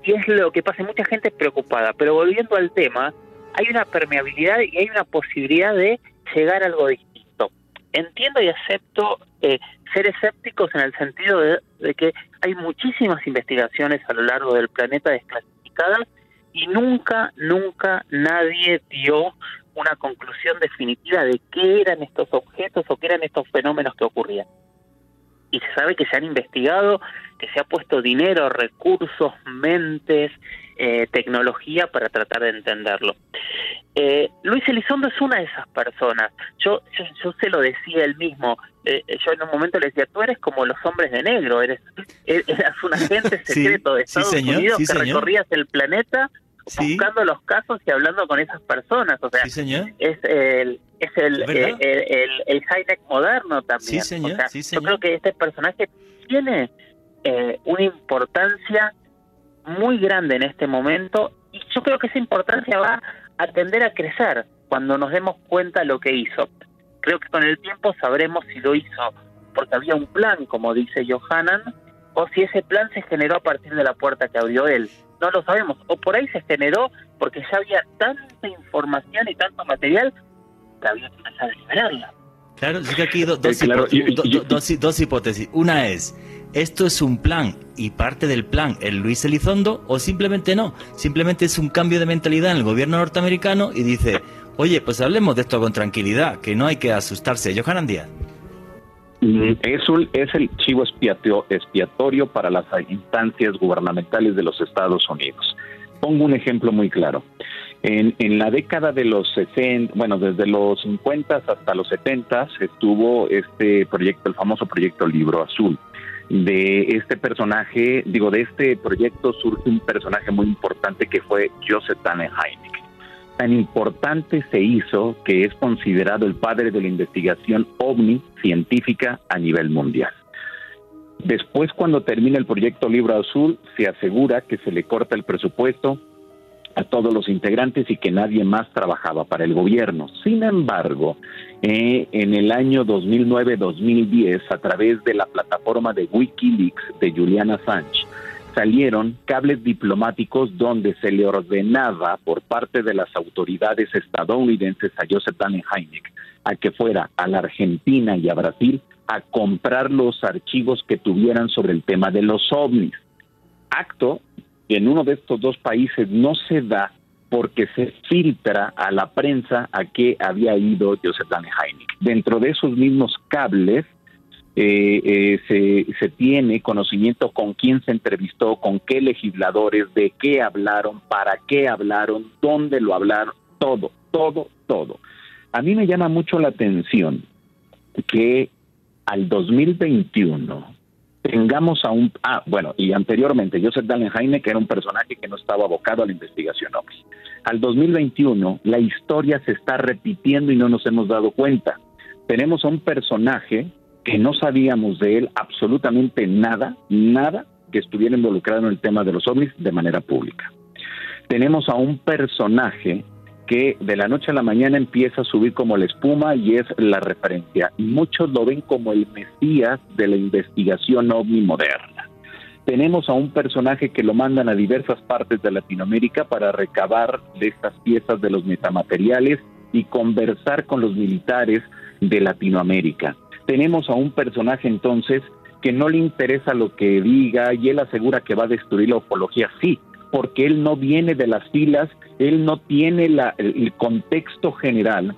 y es lo que pasa, mucha gente es preocupada, pero volviendo al tema, hay una permeabilidad y hay una posibilidad de llegar a algo distinto entiendo y acepto eh, ser escépticos en el sentido de, que hay muchísimas investigaciones a lo largo del planeta desclasificadas y nunca, nunca nadie dio una conclusión definitiva de qué eran estos objetos o qué eran estos fenómenos que ocurrían. Y se sabe que se han investigado, que se ha puesto dinero, recursos, mentes, eh, tecnología para tratar de entenderlo. Eh, Luis Elizondo es una de esas personas. Yo, yo, se lo decía él mismo. Eh, yo en un momento le decía, tú eres como los hombres de negro, eres, eras un agente secreto de Estados Unidos que recorrías el planeta buscando los casos y hablando con esas personas. O sea, es el es el, el, el, moderno también. yo creo que este personaje tiene una importancia muy grande en este momento y yo creo que esa importancia va a tender a crecer cuando nos demos cuenta de lo que hizo. Creo que con el tiempo sabremos si lo hizo porque había un plan, como dice Johanan, o si ese plan se generó a partir de la puerta que abrió él. No lo sabemos. O por ahí se generó porque ya había tanta información y tanto material que había que empezar a liberarla. Claro, sí que aquí dos, dos hipótesis. Una es, ¿esto es un plan y parte del plan es Luis Elizondo o simplemente no? Simplemente es un cambio de mentalidad en el gobierno norteamericano y dice, oye, pues hablemos de esto con tranquilidad, que no hay que asustarse. Johanan Díaz. Es, es el chivo expiatorio para las instancias gubernamentales de los Estados Unidos. Pongo un ejemplo muy claro. En, la década de los 60, bueno, desde los 50 hasta los 70 estuvo este proyecto, el famoso proyecto Libro Azul. De este personaje, digo, de este proyecto surge un personaje muy importante que fue Joseph Tanner Heineck. Tan importante se hizo que es considerado el padre de la investigación ovni científica a nivel mundial. Después, cuando termina el proyecto Libro Azul, se asegura que se le corta el presupuesto, a todos los integrantes y que nadie más trabajaba para el gobierno. Sin embargo, eh, en el año 2009-2010, a través de la plataforma de Wikileaks de Juliana Assange, salieron cables diplomáticos donde se le ordenaba por parte de las autoridades estadounidenses a Joseph Heineck a que fuera a la Argentina y a Brasil a comprar los archivos que tuvieran sobre el tema de los ovnis. Acto en uno de estos dos países no se da porque se filtra a la prensa a qué había ido Joseph Heineck. Dentro de esos mismos cables eh, eh, se, tiene conocimiento con quién se entrevistó, con qué legisladores, de qué hablaron, para qué hablaron, dónde lo hablaron, todo, todo, todo. A mí me llama mucho la atención que al 2021 tengamos a un... Ah, bueno, y anteriormente, Joseph Dalen que era un personaje que no estaba abocado a la investigación Al 2021, la historia se está repitiendo y no nos hemos dado cuenta. Tenemos a un personaje que no sabíamos de él absolutamente nada, nada que estuviera involucrado en el tema de los ovnis de manera pública. Tenemos a un personaje que de la noche a la mañana empieza a subir como la espuma y es la referencia. Muchos lo ven como el mesías de la investigación ovni moderna. Tenemos a un personaje que lo mandan a diversas partes de Latinoamérica para recabar de estas piezas de los metamateriales y conversar con los militares de Latinoamérica. Tenemos a un personaje entonces que no le interesa lo que diga y él asegura que va a destruir la ufología. Sí, porque él no viene de las filas, él no tiene la, el contexto general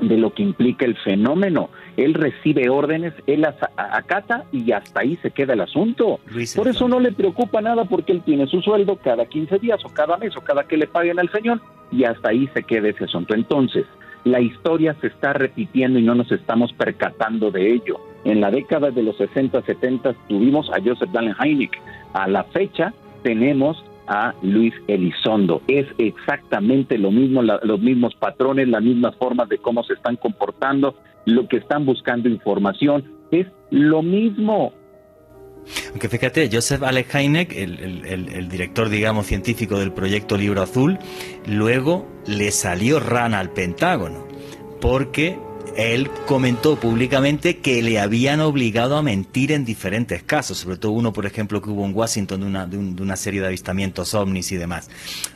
de lo que implica el fenómeno. Él recibe órdenes, él acata y hasta ahí se queda el asunto. Por eso no le preocupa nada porque él tiene su sueldo cada 15 días o cada mes o cada que le paguen al señor y hasta ahí se queda ese asunto. Entonces, la historia se está repitiendo y no nos estamos percatando de ello. En la década de los 60, 70 tuvimos a Joseph Dallin Heineck. A la fecha tenemos a Luis Elizondo. Es exactamente lo mismo, los mismos patrones, las mismas formas de cómo se están comportando, lo que están buscando información, es lo mismo. Aunque fíjate, Joseph Alex Heineck, el, director, digamos, científico del proyecto Libro Azul, luego le salió rana al Pentágono, porque él comentó públicamente que le habían obligado a mentir en diferentes casos, sobre todo uno, por ejemplo, que hubo en Washington de una, de, una serie de avistamientos ovnis y demás.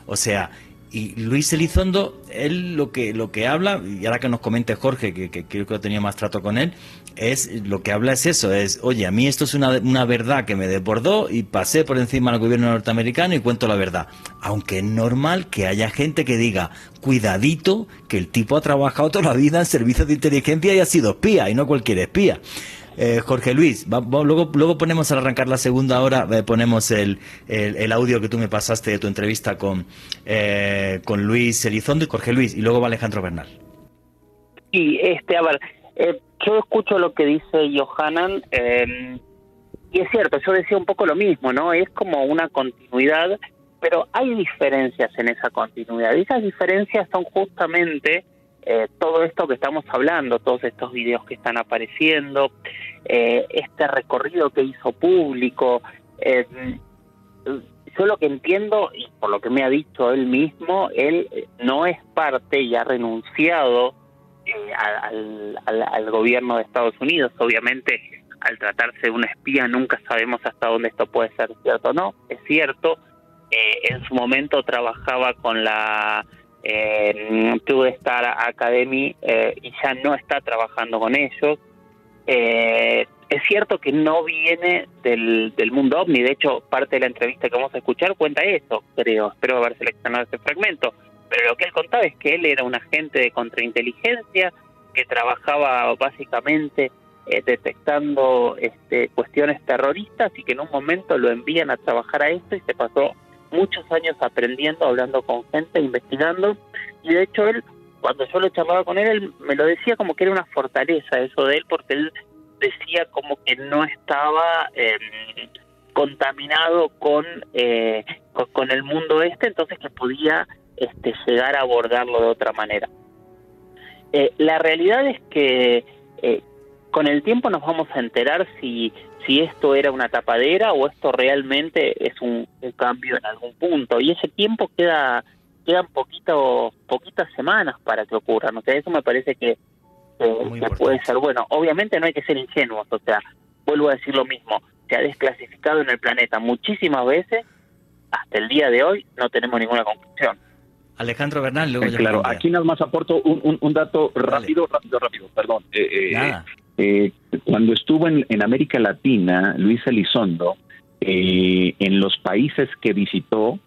O sea, y Luis Elizondo, él lo que, lo que habla, y ahora que nos comente Jorge, que creo que tenía más trato con él, es lo que habla es eso, es, oye, a mí esto es una, una verdad que me desbordó y pasé por encima del gobierno norteamericano y cuento la verdad. Aunque es normal que haya gente que diga, cuidadito, que el tipo ha trabajado toda la vida en servicios de inteligencia y ha sido espía, y no cualquier espía. Eh, Jorge Luis, luego, luego ponemos al arrancar la segunda hora, eh, ponemos el, el, audio que tú me pasaste de tu entrevista con, eh, con Luis Elizondo y Jorge Luis, y luego va Alejandro Bernal. Y este, yo escucho lo que dice Johanan, y es cierto, yo decía un poco lo mismo, ¿no? Es como una continuidad, pero hay diferencias en esa continuidad, y esas diferencias son justamente eh, todo esto que estamos hablando, todos estos videos que están apareciendo, eh, este recorrido que hizo público. Eh, yo lo que entiendo, y por lo que me ha dicho él mismo, él no es parte y ha renunciado al, al, gobierno de Estados Unidos. Obviamente, al tratarse de una espía, nunca sabemos hasta dónde esto puede ser cierto o no. Es cierto, en su momento trabajaba con la eh, tuve Star Academy eh, y ya no está trabajando con ellos. Eh, es cierto que no viene del, del mundo ovni, de hecho parte de la entrevista que vamos a escuchar cuenta eso, creo, espero haber seleccionado ese fragmento, pero lo que él contaba es que él era un agente de contrainteligencia que trabajaba básicamente eh, detectando este, cuestiones terroristas y que en un momento lo envían a trabajar a esto y se pasó muchos años aprendiendo, hablando con gente, investigando, y de hecho él, cuando yo lo charlaba con él, él me lo decía como que era una fortaleza eso de él, porque él decía como que no estaba em, contaminado con, eh, con, el mundo este, entonces que podía este, llegar a abordarlo de otra manera. Eh, la realidad es que eh, con el tiempo nos vamos a enterar si si esto era una tapadera o esto realmente es un, cambio en algún punto. Y ese tiempo queda quedan poquito, poquitas semanas para que ocurra. O sea, eso me parece que, puede ser bueno. Obviamente no hay que ser ingenuos, o sea, vuelvo a decir lo mismo, se ha desclasificado en el planeta muchísimas veces, hasta el día de hoy no tenemos ninguna conclusión. Alejandro Bernal, luego eh, Claro, aquí nada más aporto un, un, dato rápido, rápido, rápido, perdón. Eh, eh, eh, cuando estuvo en, América Latina, Luis Elizondo, eh, en los países que visitó,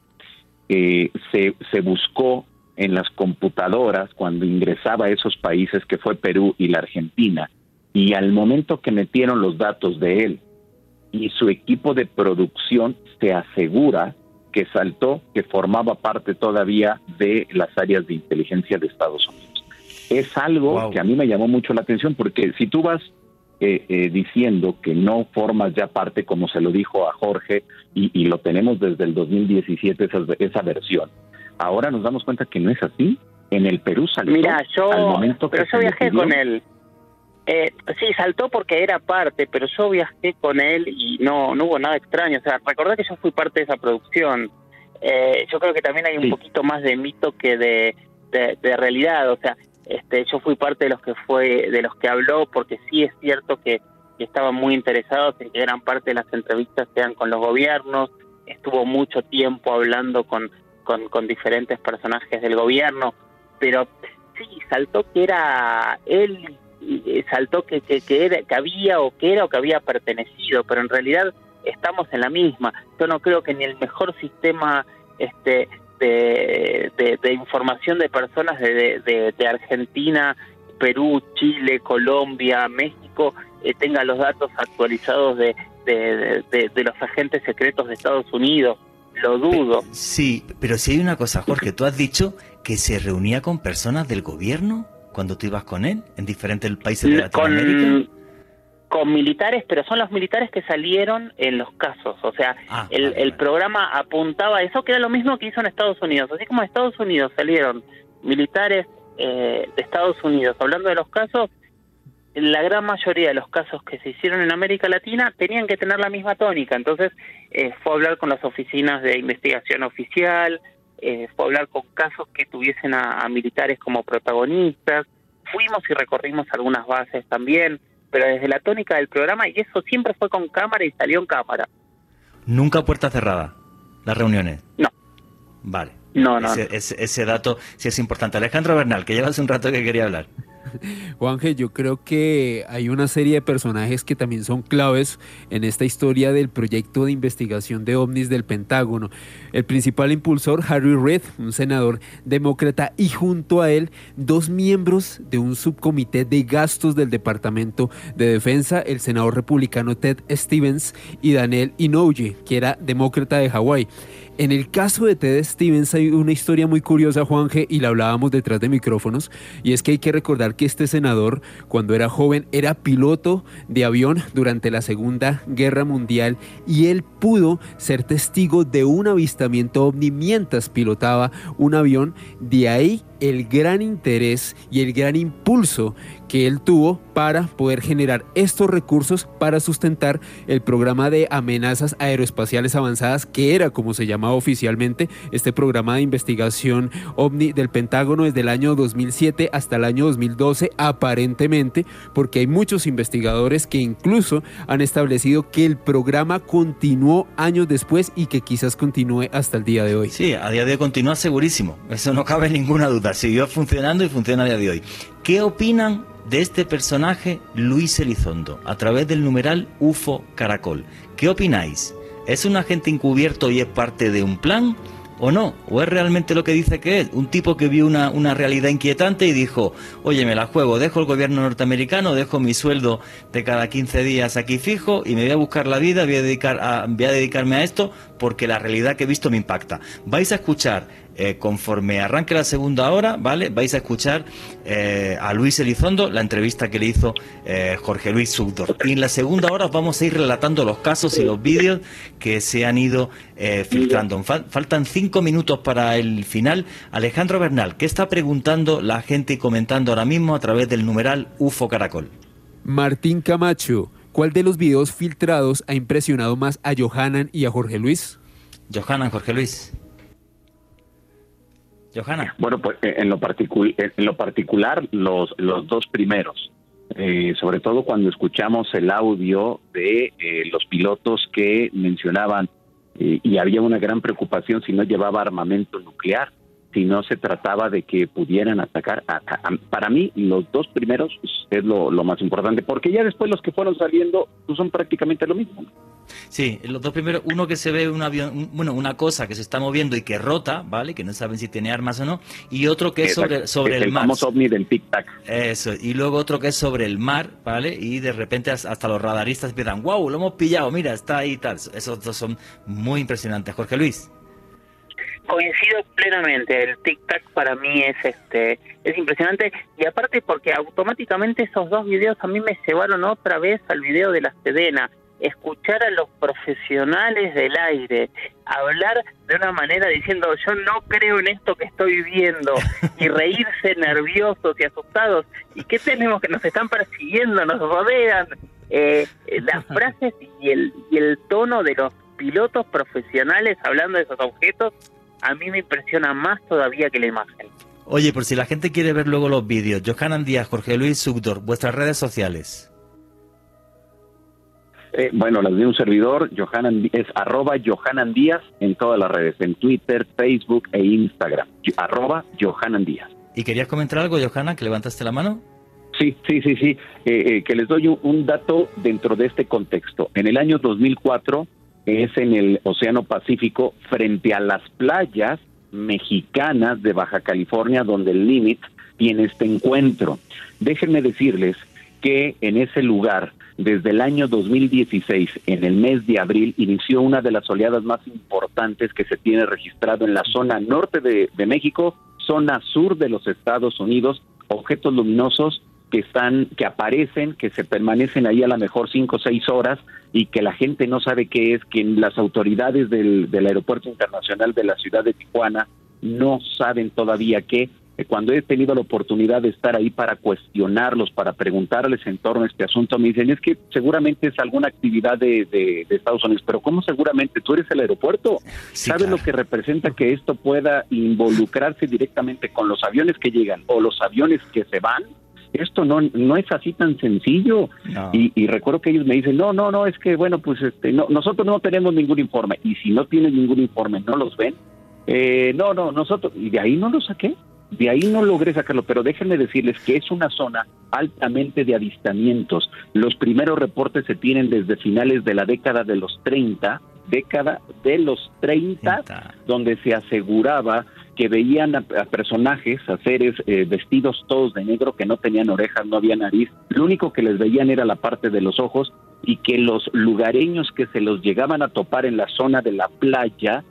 eh, se, se buscó en las computadoras cuando ingresaba a esos países que fue Perú y la Argentina, y al momento que metieron los datos de él y su equipo de producción se asegura que saltó que formaba parte todavía de las áreas de inteligencia de Estados Unidos es algo que a mí me llamó mucho la atención porque si tú vas eh, eh, diciendo que no formas ya parte, como se lo dijo a Jorge, y, lo tenemos desde el 2017 esa, esa versión, ahora nos damos cuenta que no es así. En el Perú salió Mira, yo, al momento pero yo viajé con él. Eh, sí, saltó porque era parte, pero yo viajé con él y no, no hubo nada extraño. O sea, recordad que yo fui parte de esa producción. Eh, yo creo que también hay un poquito más de mito que de, de realidad. O sea, este, yo fui parte de los que fue, de los que habló, porque sí es cierto que, estaban muy interesados en que gran parte de las entrevistas sean con los gobiernos. Estuvo mucho tiempo hablando con, con, diferentes personajes del gobierno, pero sí saltó que era él, saltó que, que, que, era, que había o que era o que había pertenecido, pero en realidad estamos en la misma. Yo no creo que ni el mejor sistema este, de, información de personas de, Argentina, Perú, Chile, Colombia, México, eh, tenga los datos actualizados de, de, los agentes secretos de Estados Unidos. Lo dudo. Sí, pero si hay una cosa, Jorge, tú has dicho que se reunía con personas del gobierno cuando tú ibas con él en diferentes países de Latinoamérica. Con, con militares, pero son los militares que salieron en los casos. O sea, ah, el, el programa apuntaba a eso, que era lo mismo que hizo en Estados Unidos. Así como en Estados Unidos salieron militares eh, de Estados Unidos hablando de los casos, la gran mayoría de los casos que se hicieron en América Latina tenían que tener la misma tónica. Entonces, eh, fue a hablar con las oficinas de investigación oficial, eh, fue a hablar con casos que tuviesen a militares como protagonistas. Fuimos y recorrimos algunas bases también pero desde la tónica del programa y eso siempre fue con cámara y salió en cámara. Nunca puerta cerrada, las reuniones. No. Vale. No, no. Ese, ese dato sí es importante. Alejandro Bernal, que llevas un rato que quería hablar. Juanje, yo creo que hay una serie de personajes que también son claves en esta historia del proyecto de investigación de ovnis del Pentágono. El principal impulsor, Harry Reid, un senador demócrata, y junto a él, dos miembros de un subcomité de gastos del Departamento de Defensa, el senador republicano Ted Stevens y Daniel Inouye, que era demócrata de Hawái. En el caso de Ted Stevens hay una historia muy curiosa, Juanje, y la hablábamos detrás de micrófonos, y es que hay que recordar que este senador, cuando era joven, era piloto de avión durante la Segunda Guerra Mundial y él pudo ser testigo de un avistamiento ovni mientras pilotaba un avión. De ahí el gran interés y el gran impulso que él tuvo para poder generar estos recursos para sustentar el programa de amenazas aeroespaciales avanzadas, que era como se llamaba oficialmente este programa de investigación ovni del Pentágono desde el año 2007 hasta el año 2012, aparentemente, porque hay muchos investigadores que incluso han establecido que el programa continuó años después y que quizás continúe hasta el día de hoy. Sí, a día de hoy continúa segurísimo, eso no cabe ninguna duda siguió funcionando y funciona a día de hoy. ¿Qué opinan de este personaje Luis Elizondo a través del numeral UFO Caracol? ¿Qué opináis? ¿Es un agente encubierto y es parte de un plan? ¿O no? ¿O es realmente lo que dice que es? Un tipo que vio una, una, realidad inquietante y dijo, oye, me la juego, dejo el gobierno norteamericano, dejo mi sueldo de cada 15 días aquí fijo y me voy a buscar la vida, voy a, dedicar voy a dedicarme a esto porque la realidad que he visto me impacta. Vais a escuchar eh, conforme arranque la segunda hora, ¿vale? Vais a escuchar eh, a Luis Elizondo, la entrevista que le hizo eh, Jorge Luis Subdor. Y en la segunda hora vamos a ir relatando los casos y los vídeos que se han ido filtrando. faltan cinco minutos para el final. Alejandro Bernal, ¿qué está preguntando la gente y comentando ahora mismo a través del numeral UFO Caracol? Martín Camacho, ¿cuál de los videos filtrados ha impresionado más a Johanan y a Jorge Luis? Johanan, Jorge Luis. Johanna. Bueno, pues eh, en lo, en lo particular, los, los dos primeros. Eh, sobre todo cuando escuchamos el audio de eh, los pilotos que mencionaban y había una gran preocupación si no llevaba armamento nuclear, si no se trataba de que pudieran atacar. para mí, los dos primeros es lo, lo, más importante, porque ya después los que fueron saliendo pues, son prácticamente lo mismo. Sí, los dos primeros, uno que se ve un avión, bueno, una cosa que se está moviendo y que rota, ¿vale? Que no saben si tiene armas o no, y otro que es sobre, sobre el, mar. El famoso ovni del tic-tac. Eso, y luego otro que es sobre el mar, ¿vale? Y de repente hasta los radaristas empiezan, wow, lo hemos pillado, mira, está ahí y tal. Esos dos son muy impresionantes. Jorge Luis. Coincido plenamente, el tic-tac para mí es este es impresionante y aparte porque automáticamente esos dos videos a mí me llevaron otra vez al video de la Sedena escuchar a los profesionales del aire hablar de una manera diciendo yo no creo en esto que estoy viendo y reírse nerviosos y asustados y qué tenemos que nos están persiguiendo nos rodean eh, las frases y el y el tono de los pilotos profesionales hablando de esos objetos a mí me impresiona más todavía que la imagen Oye, por si la gente quiere ver luego los vídeos, Johanan Díaz, Jorge Luis Sugdor, vuestras redes sociales. Eh, bueno, las de un servidor, Johanan, es arroba Johanan Díaz en todas las redes, en Twitter, Facebook e Instagram, arroba Johanan Díaz. ¿Y querías comentar algo, Johanna, que levantaste la mano? Sí, sí, sí, sí, eh, eh, que les doy un, dato dentro de este contexto. En el año 2004 es en el Océano Pacífico frente a las playas mexicanas de Baja California donde el límite tiene este encuentro. Déjenme decirles que en ese lugar, desde el año 2016, en el mes de abril, inició una de las oleadas más importantes que se tiene registrado en la zona norte de, México, zona sur de los Estados Unidos, objetos luminosos que están, que aparecen, que se permanecen ahí a lo mejor cinco o seis horas y que la gente no sabe qué es, que las autoridades del, del aeropuerto internacional de la ciudad de Tijuana no saben todavía qué. Cuando he tenido la oportunidad de estar ahí para cuestionarlos, para preguntarles en torno a este asunto, me dicen, es que seguramente es alguna actividad de, de, Estados Unidos, pero ¿cómo seguramente? Tú eres el aeropuerto. ¿Sabes lo que representa que esto pueda involucrarse directamente con los aviones que llegan o los aviones que se van? Esto no, no es así tan sencillo. Y, recuerdo que ellos me dicen, no, no, no, es que, bueno, pues este, no, nosotros no tenemos ningún informe. Y si no tienen ningún informe, no los ven. Eh, no, no, nosotros, y de ahí no lo saqué. De ahí no logré sacarlo, pero déjenme decirles que es una zona altamente de avistamientos. Los primeros reportes se tienen desde finales de la década de los 30, década de los 30, donde se aseguraba que veían a, personajes, a seres eh, vestidos todos de negro, que no tenían orejas, no había nariz, lo único que les veían era la parte de los ojos y que los lugareños que se los llegaban a topar en la zona de la playa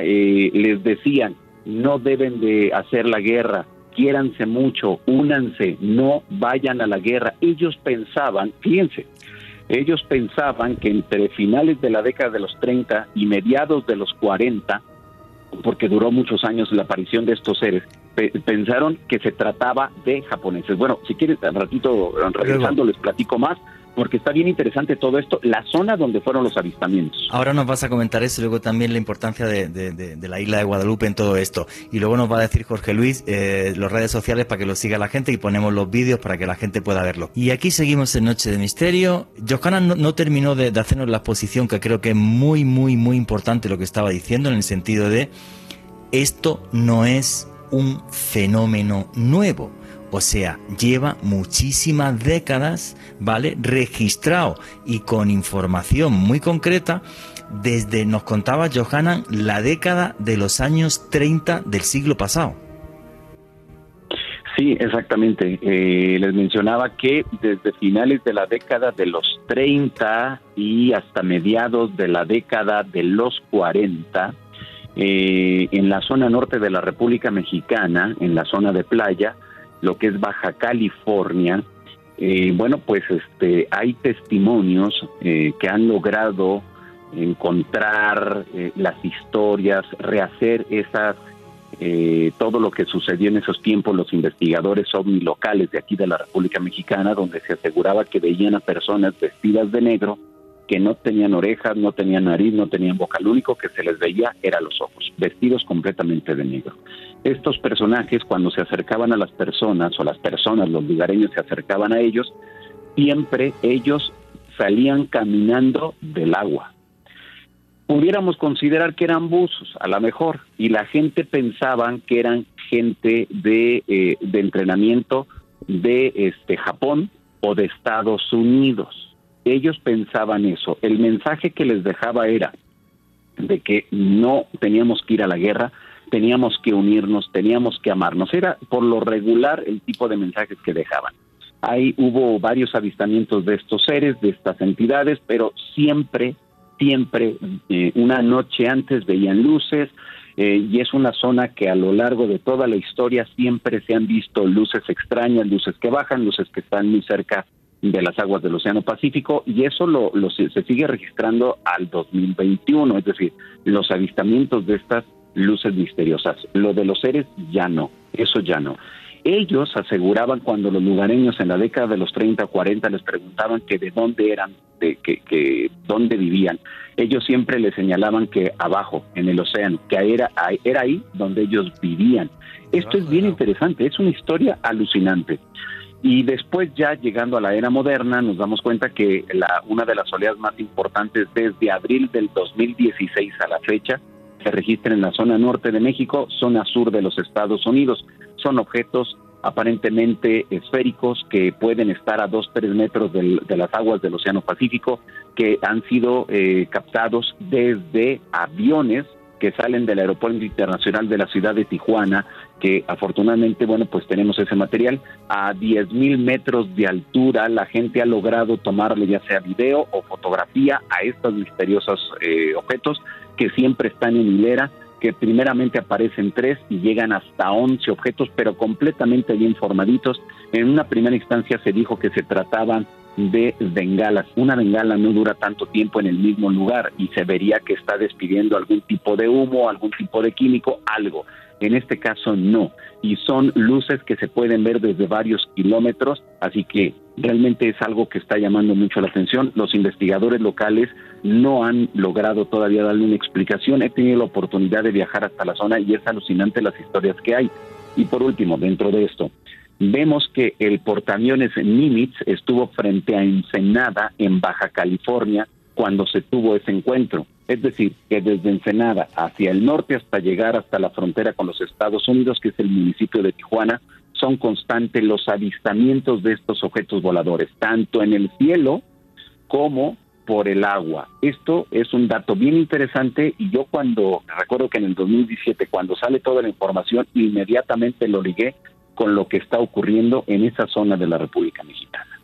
eh, les decían, no deben de hacer la guerra, quiéranse mucho, únanse, no vayan a la guerra. Ellos pensaban, fíjense, ellos pensaban que entre finales de la década de los 30 y mediados de los 40, porque duró muchos años la aparición de estos seres, pensaron que se trataba de japoneses. Bueno, si quieres, un ratito regresando les platico más, porque está bien interesante todo esto, la zona donde fueron los avistamientos. Ahora nos vas a comentar eso y luego también la importancia de, la isla de Guadalupe en todo esto. Y luego nos va a decir Jorge Luis eh, las redes sociales para que lo siga la gente y ponemos los vídeos para que la gente pueda verlo. Y aquí seguimos en Noche de Misterio. Johanna no, terminó de, de hacernos la exposición que creo que es muy, muy, muy importante lo que estaba diciendo en el sentido de esto no es un fenómeno nuevo o sea, lleva muchísimas décadas, ¿vale? Registrado y con información muy concreta desde, nos contaba Johanna, la década de los años 30 del siglo pasado. Sí, exactamente. Eh, les mencionaba que desde finales de la década de los 30 y hasta mediados de la década de los 40, eh, en la zona norte de la República Mexicana, en la zona de playa, lo que es Baja California, eh, bueno, pues este, hay testimonios eh, que han logrado encontrar eh, las historias, rehacer esas, todo lo que sucedió en esos tiempos, los investigadores ovni locales de aquí de la República Mexicana, donde se aseguraba que veían a personas vestidas de negro que no tenían orejas, no tenían nariz, no tenían boca, lo único que se les veía era los ojos, vestidos completamente de negro. Estos personajes cuando se acercaban a las personas o las personas, los lugareños se acercaban a ellos, siempre ellos salían caminando del agua. Pudiéramos considerar que eran buzos, a lo mejor, y la gente pensaba que eran gente de, eh, de entrenamiento de este Japón o de Estados Unidos ellos pensaban eso. El mensaje que les dejaba era de que no teníamos que ir a la guerra, teníamos que unirnos, teníamos que amarnos. Era por lo regular el tipo de mensajes que dejaban. Ahí hubo varios avistamientos de estos seres, de estas entidades, pero siempre, siempre, eh, una noche antes veían luces, eh, y es una zona que a lo largo de toda la historia siempre se han visto luces extrañas, luces que bajan, luces que están muy cerca de las aguas del Océano Pacífico y eso lo, se sigue registrando al 2021, es decir, los avistamientos de estas luces misteriosas. Lo de los seres ya no, eso ya no. Ellos aseguraban cuando los lugareños en la década de los 30 o 40 les preguntaban que de dónde eran, de que, que dónde vivían. Ellos siempre les señalaban que abajo, en el océano, que era, era ahí donde ellos vivían. Esto es bien interesante, es una historia alucinante. Y después ya llegando a la era moderna nos damos cuenta que la, una de las oleadas más importantes desde abril del 2016 a la fecha se registra en la zona norte de México, zona sur de los Estados Unidos. Son objetos aparentemente esféricos que pueden estar a 2-3 metros del, de las aguas del Océano Pacífico, que han sido eh, captados desde aviones que salen del Aeropuerto Internacional de la ciudad de Tijuana, que afortunadamente, bueno, pues tenemos ese material. A 10 mil metros de altura, la gente ha logrado tomarle ya sea video o fotografía a estos misteriosos eh, objetos que siempre están en hilera que primeramente aparecen tres y llegan hasta once objetos, pero completamente bien formaditos. En una primera instancia se dijo que se trataban de bengalas. Una bengala no dura tanto tiempo en el mismo lugar y se vería que está despidiendo algún tipo de humo, algún tipo de químico, algo. En este caso no. Y son luces que se pueden ver desde varios kilómetros, así que realmente es algo que está llamando mucho la atención. Los investigadores locales no han logrado todavía darle una explicación. He tenido la oportunidad de viajar hasta la zona y es alucinante las historias que hay. Y por último, dentro de esto, vemos que el portaaviones Nimitz estuvo frente a Ensenada, en Baja California, cuando se tuvo ese encuentro. Es decir, que desde Ensenada hacia el norte hasta llegar hasta la frontera con los Estados Unidos, que es el municipio de Tijuana, son constantes los avistamientos de estos objetos voladores, tanto en el cielo como por el agua. Esto es un dato bien interesante y yo cuando, recuerdo que en el 2017, cuando sale toda la información, inmediatamente lo ligué con lo que está ocurriendo en esa zona de la República Mexicana.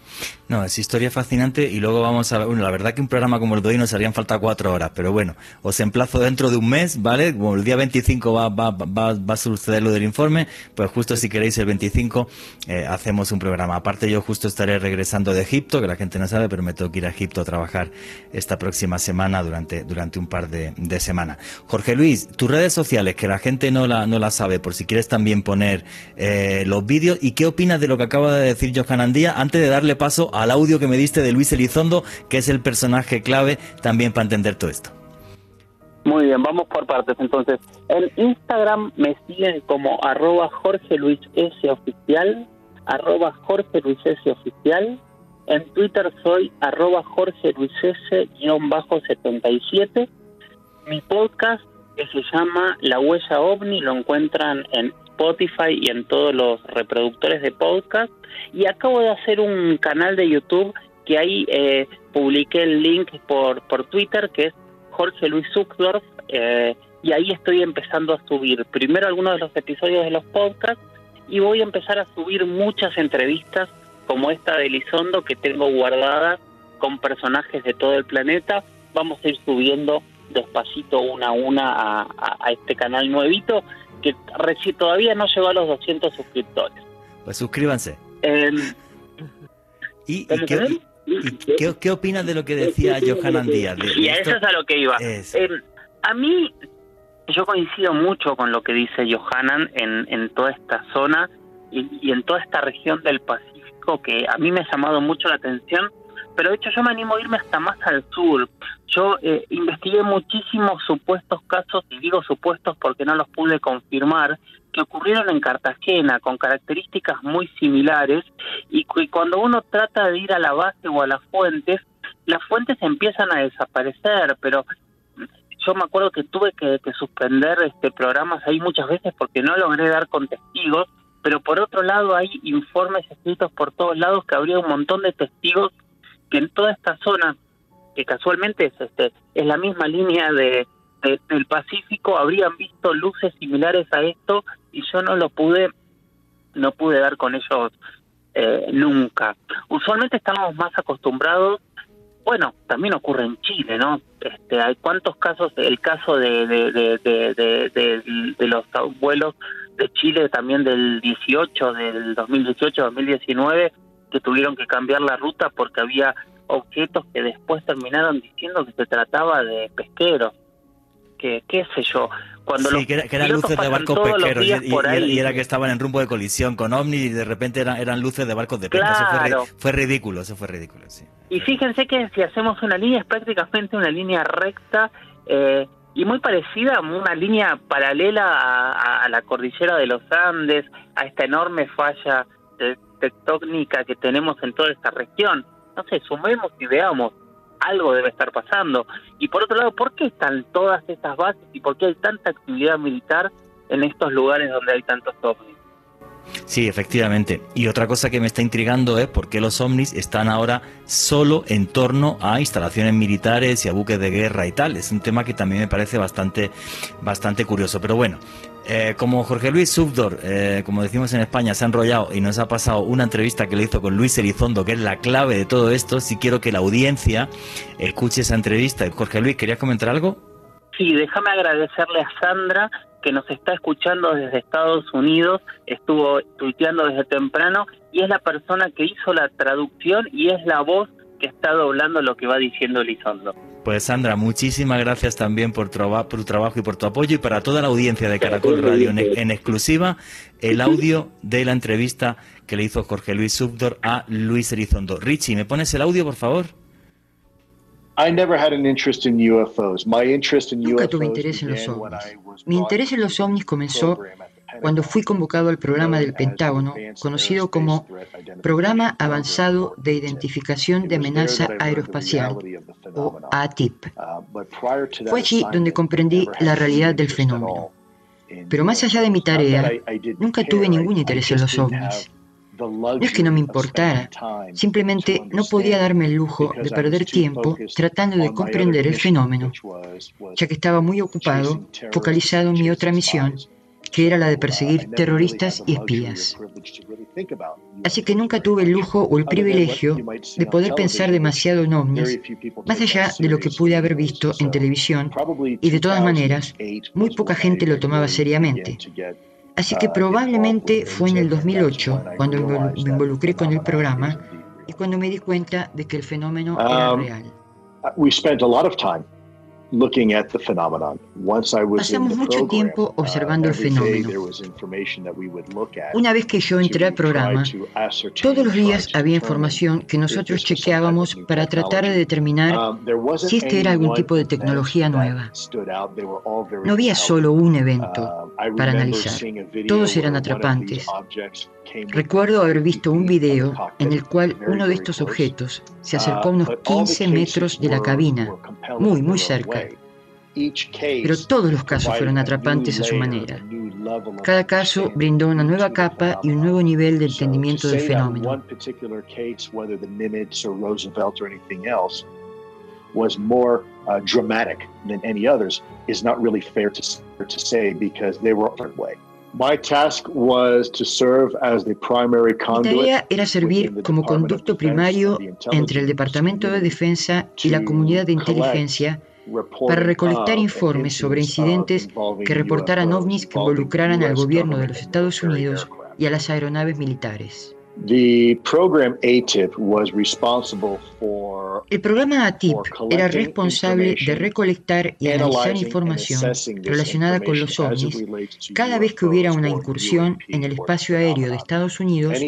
No, es historia fascinante y luego vamos a... Bueno, la verdad que un programa como el de hoy nos harían falta cuatro horas, pero bueno, os emplazo dentro de un mes, ¿vale? Como el día 25 va, va, va, va a suceder lo del informe, pues justo si queréis el 25 eh, hacemos un programa. Aparte yo justo estaré regresando de Egipto, que la gente no sabe, pero me tengo que ir a Egipto a trabajar esta próxima semana durante, durante un par de, semanas. Jorge Luis, tus redes sociales, que la gente no la, no la sabe, por si quieres también poner eh, los vídeos, ¿y qué opinas de lo que acaba de decir Johan Andía antes de darle paso al audio que me diste de Luis Elizondo, que es el personaje clave también para entender todo esto. Muy bien, vamos por partes. Entonces, en Instagram me siguen como arroba Jorge. En Twitter soy arroba Jorge Luis S. 77. Mi podcast que se llama La Huella OVNI lo encuentran en Spotify y en todos los reproductores de podcast. Y acabo de hacer un canal de YouTube que ahí eh, publiqué el link por, por Twitter, que es Jorge Luis Zuckdorf, eh, y ahí estoy empezando a subir primero algunos de los episodios de los podcasts y voy a empezar a subir muchas entrevistas como esta de Elizondo que tengo guardada con personajes de todo el planeta. Vamos a ir subiendo despacito una a una a, a este canal nuevito que todavía no llegó a los 200 suscriptores. Pues suscríbanse. Em, ¿Y, qué, qué, opinas de lo que decía Johan Andía? y a eso es a lo que iba. Em, a mí, yo coincido mucho con lo que dice Johanan en, en toda esta zona y, y en toda esta región del Pacífico que a mí me ha llamado mucho la atención pero de hecho yo me animo a irme hasta más al sur. Yo eh, investigué muchísimos supuestos casos, y digo supuestos porque no los pude confirmar, que ocurrieron en Cartagena con características muy similares y, cuando uno trata de ir a la base o a las fuentes, las fuentes empiezan a desaparecer, pero yo me acuerdo que tuve que, que suspender este programas ahí muchas veces porque no logré dar con testigos, pero por otro lado hay informes escritos por todos lados que habría un montón de testigos que en toda esta zona, que casualmente es, este, es la misma línea de, del Pacífico, habrían visto luces similares a esto y yo no lo pude, no pude dar con ellos eh, nunca. Usualmente estamos más acostumbrados bueno, también ocurre en Chile, ¿no? Este, hay cuántos casos, el caso de, de, de, los vuelos de Chile también del 18, del 2018-2019, que tuvieron que cambiar la ruta porque había objetos que después terminaron diciendo que se trataba de pesqueros. Que, qué sé yo, cuando sí, que, eran luces de barcos pesqueros y, era que estaban en rumbo de colisión con OVNI y de repente eran, eran luces de barcos de pesca. Eso fue, ridículo, eso fue ridículo, sí. Y fíjense que si hacemos una línea es prácticamente una línea recta eh, y muy parecida a una línea paralela a, a, la cordillera de los Andes, a esta enorme falla tectónica que tenemos en toda esta región. No sé, sumemos y veamos, algo debe estar pasando. Y por otro lado, ¿por qué están todas estas bases y por qué hay tanta actividad militar en estos lugares donde hay tantos ovnis? Sí, efectivamente. Y otra cosa que me está intrigando es por qué los ovnis están ahora solo en torno a instalaciones militares y a buques de guerra y tal. Es un tema que también me parece bastante, bastante curioso. Pero bueno, eh, como Jorge Luis Subdor, eh, como decimos en España, se ha enrollado y nos ha pasado una entrevista que le hizo con Luis Elizondo, que es la clave de todo esto, si quiero que la audiencia escuche esa entrevista. Jorge Luis, ¿querías comentar algo? Sí, déjame agradecerle a Sandra que nos está escuchando desde Estados Unidos, estuvo tuiteando desde temprano y es la persona que hizo la traducción y es la voz que está doblando lo que va diciendo Elizondo. Pues Sandra, muchísimas gracias también por, por, tu trabajo y por tu apoyo y para toda la audiencia de Caracol Radio en, exclusiva el audio de la entrevista que le hizo Jorge Luis Subdor a Luis Elizondo. Richie, ¿me pones el audio, por favor? Nunca tuve interés en los ovnis. Mi interés en los ovnis comenzó cuando fui convocado al programa del Pentágono, conocido como Programa Avanzado de Identificación de Amenaza Aeroespacial, o ATIP. Fue allí donde comprendí la realidad del fenómeno. Pero más allá de mi tarea, nunca tuve ningún interés en los ovnis. No es que no me importara, simplemente no podía darme el lujo de perder tiempo tratando de comprender el fenómeno, ya que estaba muy ocupado, focalizado en mi otra misión, que era la de perseguir terroristas y espías. Así que nunca tuve el lujo o el privilegio de poder pensar demasiado en ovnis, más allá de lo que pude haber visto en televisión, y de todas maneras, muy poca gente lo tomaba seriamente. Así que probablemente fue en el 2008 cuando me involucré con el programa y cuando me di cuenta de que el fenómeno era um, real. Pasamos mucho tiempo uh, observando el fenómeno. Una vez que yo entré al programa, todos los días había información que nosotros chequeábamos para tratar de determinar um, si este era algún tipo de tecnología nueva. No había solo un evento um, para analizar. Todos eran atrapantes. Recuerdo haber visto un video en el cual uno de estos objetos se acercó a unos 15 metros de la cabina, muy, muy cerca. Pero todos los casos fueron atrapantes a su manera. Cada caso brindó una nueva capa y un nuevo nivel de entendimiento del fenómeno. was more uh, dramatic than any others is not really fair to, to say because they were a different way. Mi tarea era servir como conducto primario entre el Departamento de Defensa y la comunidad de inteligencia para recolectar informes sobre incidentes que reportaran ovnis que involucraran al gobierno de los Estados Unidos y a las aeronaves militares. The program ATIP was responsible for El programa ATIP era responsable de recolectar y analizar información relacionada con los ovnis cada vez que hubiera una incursión en el espacio aéreo de Estados Unidos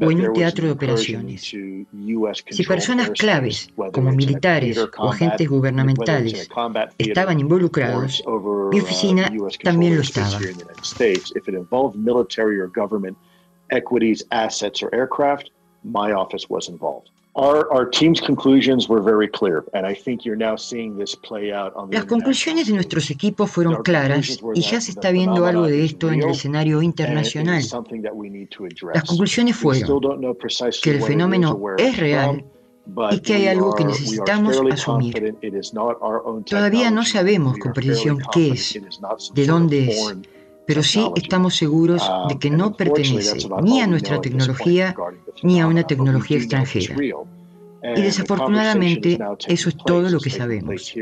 o en un teatro de operaciones. Si personas claves, como militares o agentes gubernamentales, estaban involucrados, mi oficina también lo estaba. Equities, assets, or aircraft, my office was involved. Our, our team's conclusions were very clear, and I think you're now seeing this play out on the Las conclusiones de nuestros equipos fueron claras y ya se está viendo algo de esto en el escenario internacional. Las conclusiones fueron que el fenómeno es real y que hay algo que necesitamos asumir. Todavía no sabemos con precisión qué es, de dónde es, pero sí estamos seguros de que no pertenece ni a nuestra tecnología ni a una tecnología extranjera. Y desafortunadamente eso es todo lo que sabemos.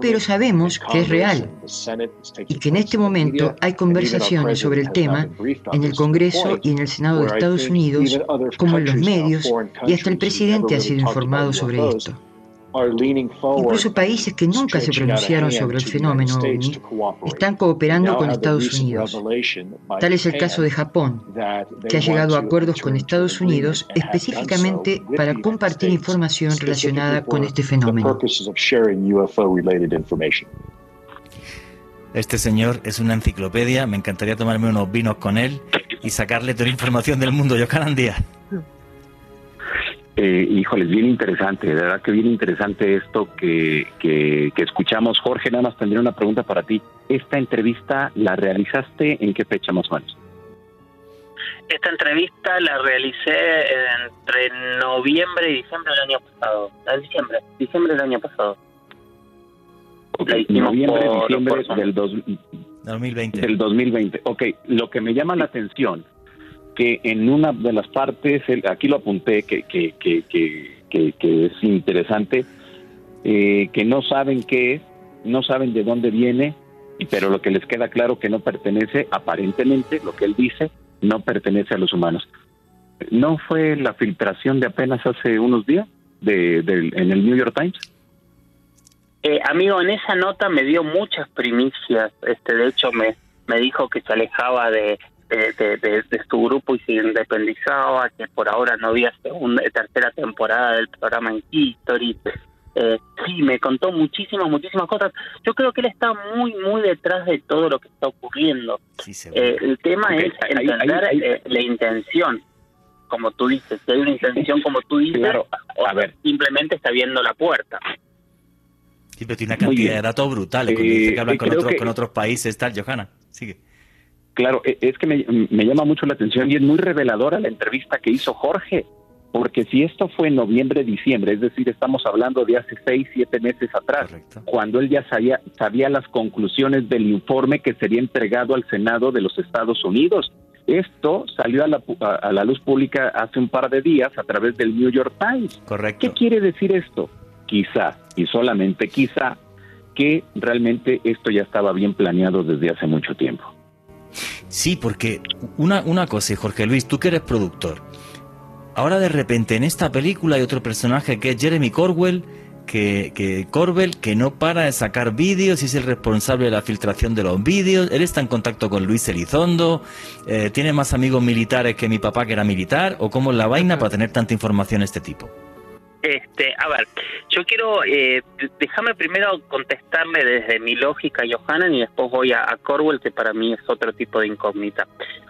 Pero sabemos que es real y que en este momento hay conversaciones sobre el tema en el Congreso y en el Senado de Estados Unidos, como en los medios, y hasta el presidente ha sido informado sobre esto. Incluso países que nunca se pronunciaron sobre el fenómeno OVNI están cooperando con Estados Unidos. Tal es el caso de Japón, que ha llegado a acuerdos con Estados Unidos específicamente para compartir información relacionada con este fenómeno. Este señor es una enciclopedia, me encantaría tomarme unos vinos con él y sacarle toda la información del mundo. Yo, día. Eh, híjoles, bien interesante, de verdad que bien interesante esto que, que, escuchamos. Jorge, nada más tendría una pregunta para ti. ¿Esta entrevista la realizaste en qué fecha más o menos? Esta entrevista la realicé entre noviembre y diciembre del año pasado. Diciembre, diciembre del año pasado. noviembre, diciembre del 2020. Del 2020. Ok, lo que me llama la atención, que en una de las partes, aquí lo apunté, que, que, que, es interesante, eh, que no saben qué es, no saben de dónde viene, pero lo que les queda claro que no pertenece, aparentemente, lo que él dice, no pertenece a los humanos. ¿No fue la filtración de apenas hace unos días de, en el New York Times? Eh, amigo, en esa nota me dio muchas primicias. Este, de hecho, me, me dijo que se alejaba de, de, su grupo y se independizaba, que por ahora no había segunda, tercera temporada del programa en History. Eh, sí, me contó muchísimas, muchísimas cosas. Yo creo que él está muy, muy detrás de todo lo que está ocurriendo. Eh, el tema es entender eh, la intención, como tú dices. Si hay una intención, como tú dices, o a ver. simplemente está viendo la puerta. Sí, pero tiene una cantidad de datos brutales. Cuando dice que hablan con, otros, con otros países, tal, Johanna. Sigue. Claro, e, es que me, me, llama mucho la atención y es muy reveladora la entrevista que hizo Jorge porque si esto fue en noviembre, diciembre, es decir, estamos hablando de hace seis, siete meses atrás, cuando él ya sabía, sabía las conclusiones del informe que sería entregado al Senado de los Estados Unidos. Esto salió a la, a la luz pública hace un par de días a través del New York Times. Correcto. ¿Qué quiere decir esto? Quizá, y solamente quizá, que realmente esto ya estaba bien planeado desde hace mucho tiempo. Sí, porque una, una cosa, Jorge Luis, tú que eres productor, Ahora de repente en esta película hay otro personaje que es Jeremy Corwell, que, que Corbell, que no para de sacar vídeos y es el responsable de la filtración de los vídeos. Él está en contacto con Luis Elizondo, eh, tiene más amigos militares que mi papá que era militar, o cómo es la vaina para tener tanta información de este tipo. Este, a ver, yo quiero, eh, déjame primero contestarle desde mi lógica Johanna y después voy a, Corwell, que para mí es otro tipo de incógnita.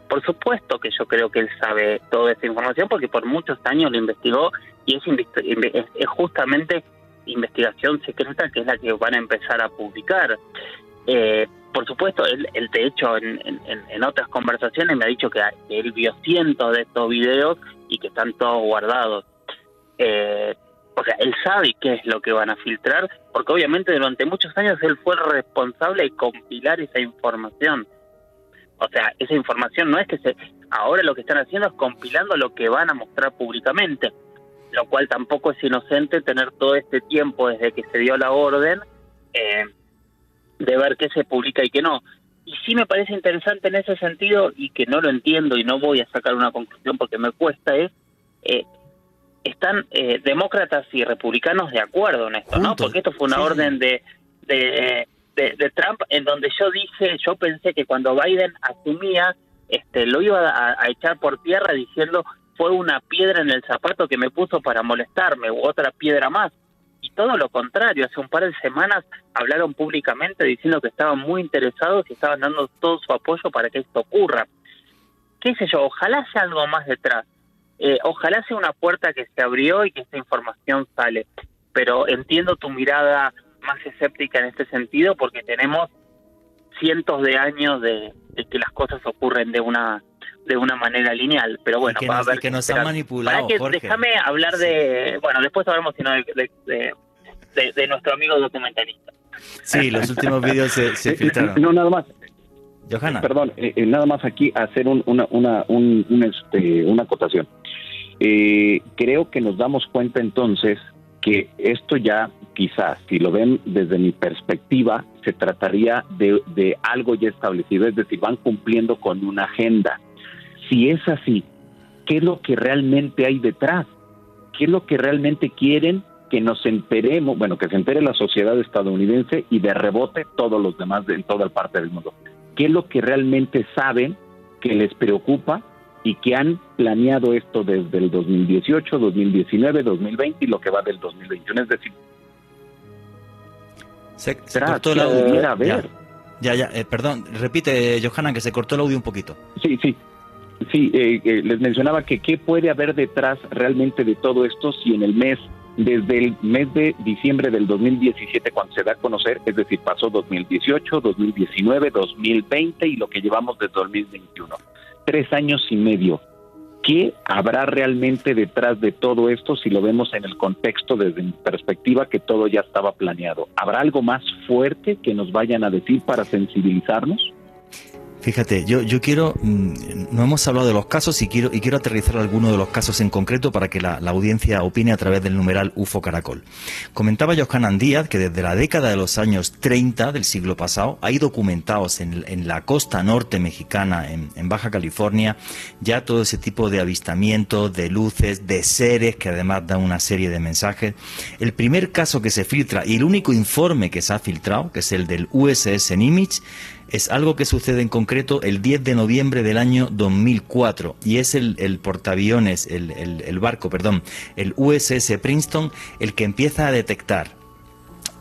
Por supuesto que yo creo que él sabe toda esta información porque por muchos años lo investigó y es, justamente investigación secreta que es la que van a empezar a publicar. Eh, por supuesto, él, de hecho en, en, otras conversaciones me ha dicho que él vio cientos de estos videos y que están todos guardados. Eh, o sea, él sabe qué es lo que van a filtrar, porque obviamente durante muchos años él fue responsable de compilar esa información. O sea, esa información no es que se... Ahora lo que están haciendo es compilando lo que van a mostrar públicamente, lo cual tampoco es inocente tener todo este tiempo desde que se dio la orden eh, de ver qué se publica y qué no. Y sí me parece interesante en ese sentido y que no lo entiendo y no voy a sacar una conclusión porque me cuesta es eh, están eh, demócratas y republicanos de acuerdo en esto, ¿no? Porque esto fue una orden de, de, de, Trump en donde yo dije, yo pensé que cuando Biden asumía, este, lo iba a, echar por tierra diciendo fue una piedra en el zapato que me puso para molestarme, u otra piedra más. Y todo lo contrario, hace un par de semanas hablaron públicamente diciendo que estaban muy interesados y estaban dando todo su apoyo para que esto ocurra. ¿Qué sé yo? Ojalá sea algo más detrás eh, ojalá sea una puerta que se abrió y que esta información sale, pero entiendo tu mirada más escéptica en este sentido porque tenemos cientos de años de, que las cosas ocurren de una de una manera lineal, pero bueno, que, nos, que nos han manipulado. Déjame hablar de, bueno, después hablamos sino de, de, nuestro amigo documentalista. Sí, los últimos vídeos se, se filtraron. No, nada más. Perdón, eh, eh, nada más aquí hacer una, una, este, una acotación. Eh, creo que nos damos cuenta entonces que esto ya quizás, si lo ven desde mi perspectiva, se trataría de, de algo ya establecido, es decir, van cumpliendo con una agenda. Si es así, ¿qué es lo que realmente hay detrás? ¿Qué es lo que realmente quieren que nos enteremos, bueno, que se entere la sociedad estadounidense y de rebote todos los demás de, en toda parte del mundo? ¿Qué es lo que realmente saben que les preocupa y que han planeado esto desde el 2018, 2019, 2020 y lo que va del 2021. Es decir, se, cortó el audio. Ver. Ya, ya, eh, perdón, repite, Johanna, que se cortó el audio un poquito. Sí, sí. Sí, eh, eh, les mencionaba que qué puede haber detrás realmente de todo esto si en el mes, desde el mes de diciembre del 2017 cuando se da a conocer, es decir, pasó 2018, 2019, 2020 y lo que llevamos desde 2021 tres años y medio. ¿Qué habrá realmente detrás de todo esto si lo vemos en el contexto desde mi perspectiva que todo ya estaba planeado? ¿Habrá algo más fuerte que nos vayan a decir para sensibilizarnos? Fíjate, yo, yo quiero, mm, no hemos hablado de los casos y quiero, y quiero aterrizar algunos de los casos en concreto para que la, audiencia opine a través del numeral UFO Caracol. Comentaba Johanan Díaz que desde la década de los años 30 del siglo pasado hay documentados en, en la costa norte mexicana, en, en, Baja California, ya todo ese tipo de avistamientos, de luces, de seres que además dan una serie de mensajes. El primer caso que se filtra y el único informe que se ha filtrado, que es el del USS Nimitz, es algo que sucede en concreto el 10 de noviembre del año 2004 y es el, portaaviones, el, barco, perdón, el USS Princeton, el que empieza a detectar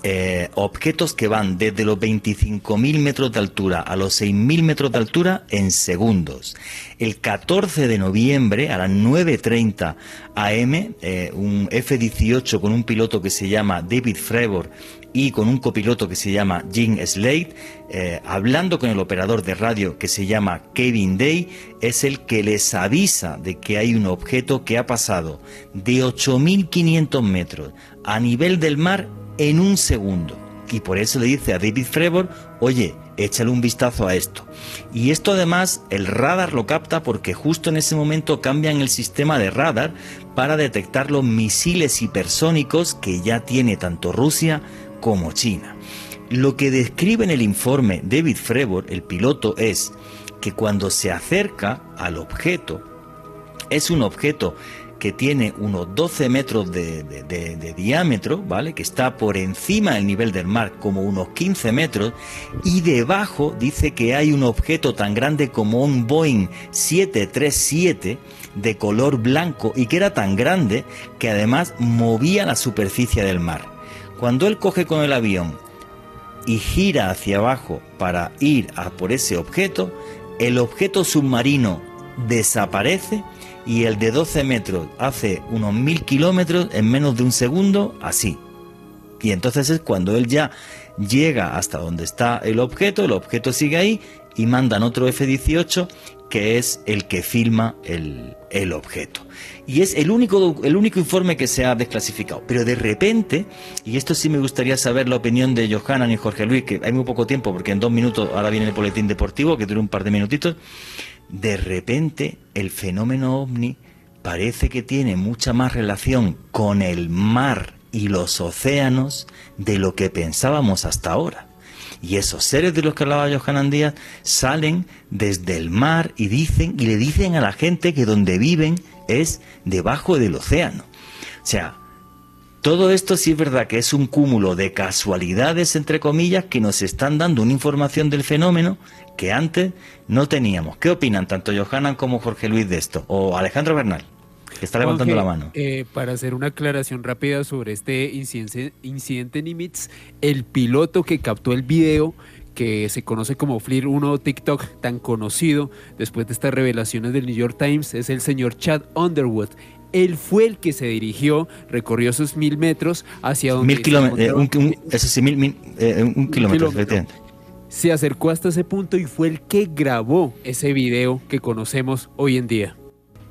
eh, objetos que van desde los 25.000 metros de altura a los 6.000 metros de altura en segundos. El 14 de noviembre a las 9.30 am, eh, un F-18 con un piloto que se llama David Frebor y con un copiloto que se llama Jim Slade, eh, hablando con el operador de radio que se llama Kevin Day, es el que les avisa de que hay un objeto que ha pasado de 8.500 metros a nivel del mar en un segundo. Y por eso le dice a David Frebor, oye, échale un vistazo a esto. Y esto además el radar lo capta porque justo en ese momento cambian el sistema de radar para detectar los misiles hipersónicos que ya tiene tanto Rusia como China. Lo que describe en el informe David Frebor, el piloto, es que cuando se acerca al objeto, es un objeto que tiene unos 12 metros de, diámetro, ¿vale? Que está por encima del nivel del mar, como unos 15 metros, y debajo dice que hay un objeto tan grande como un Boeing 737 de color blanco y que era tan grande que además movía la superficie del mar. Cuando él coge con el avión y gira hacia abajo para ir a por ese objeto, el objeto submarino desaparece y el de 12 metros hace unos mil kilómetros en menos de un segundo, así. Y entonces es cuando él ya llega hasta donde está el objeto, el objeto sigue ahí y mandan otro F-18 que es el que filma el, el objeto y es el único, el único informe que se ha desclasificado. Pero de repente, y esto sí me gustaría saber la opinión de Johanan y Jorge Luis, que hay muy poco tiempo, porque en dos minutos ahora viene el boletín deportivo, que dura un par de minutitos, de repente el fenómeno ovni parece que tiene mucha más relación con el mar y los océanos de lo que pensábamos hasta ahora. Y esos seres de los que hablaba Johanan Díaz salen desde el mar y dicen y le dicen a la gente que donde viven es debajo del océano. O sea, todo esto sí es verdad que es un cúmulo de casualidades, entre comillas, que nos están dando una información del fenómeno que antes no teníamos. ¿Qué opinan tanto Johanan como Jorge Luis de esto? O Alejandro Bernal, que está levantando la mano. Eh, para hacer una aclaración rápida sobre este incidente, incidente Nimitz, el piloto que captó el video que se conoce como Flir 1 TikTok tan conocido después de estas revelaciones del New York Times es el señor Chad Underwood. Él fue el que se dirigió, recorrió sus mil metros hacia donde... Mil kilómetros, eh, un, eso sí, mil, eh, un, kilómetro, Se acercó hasta ese punto y fue el que grabó ese video que conocemos hoy en día.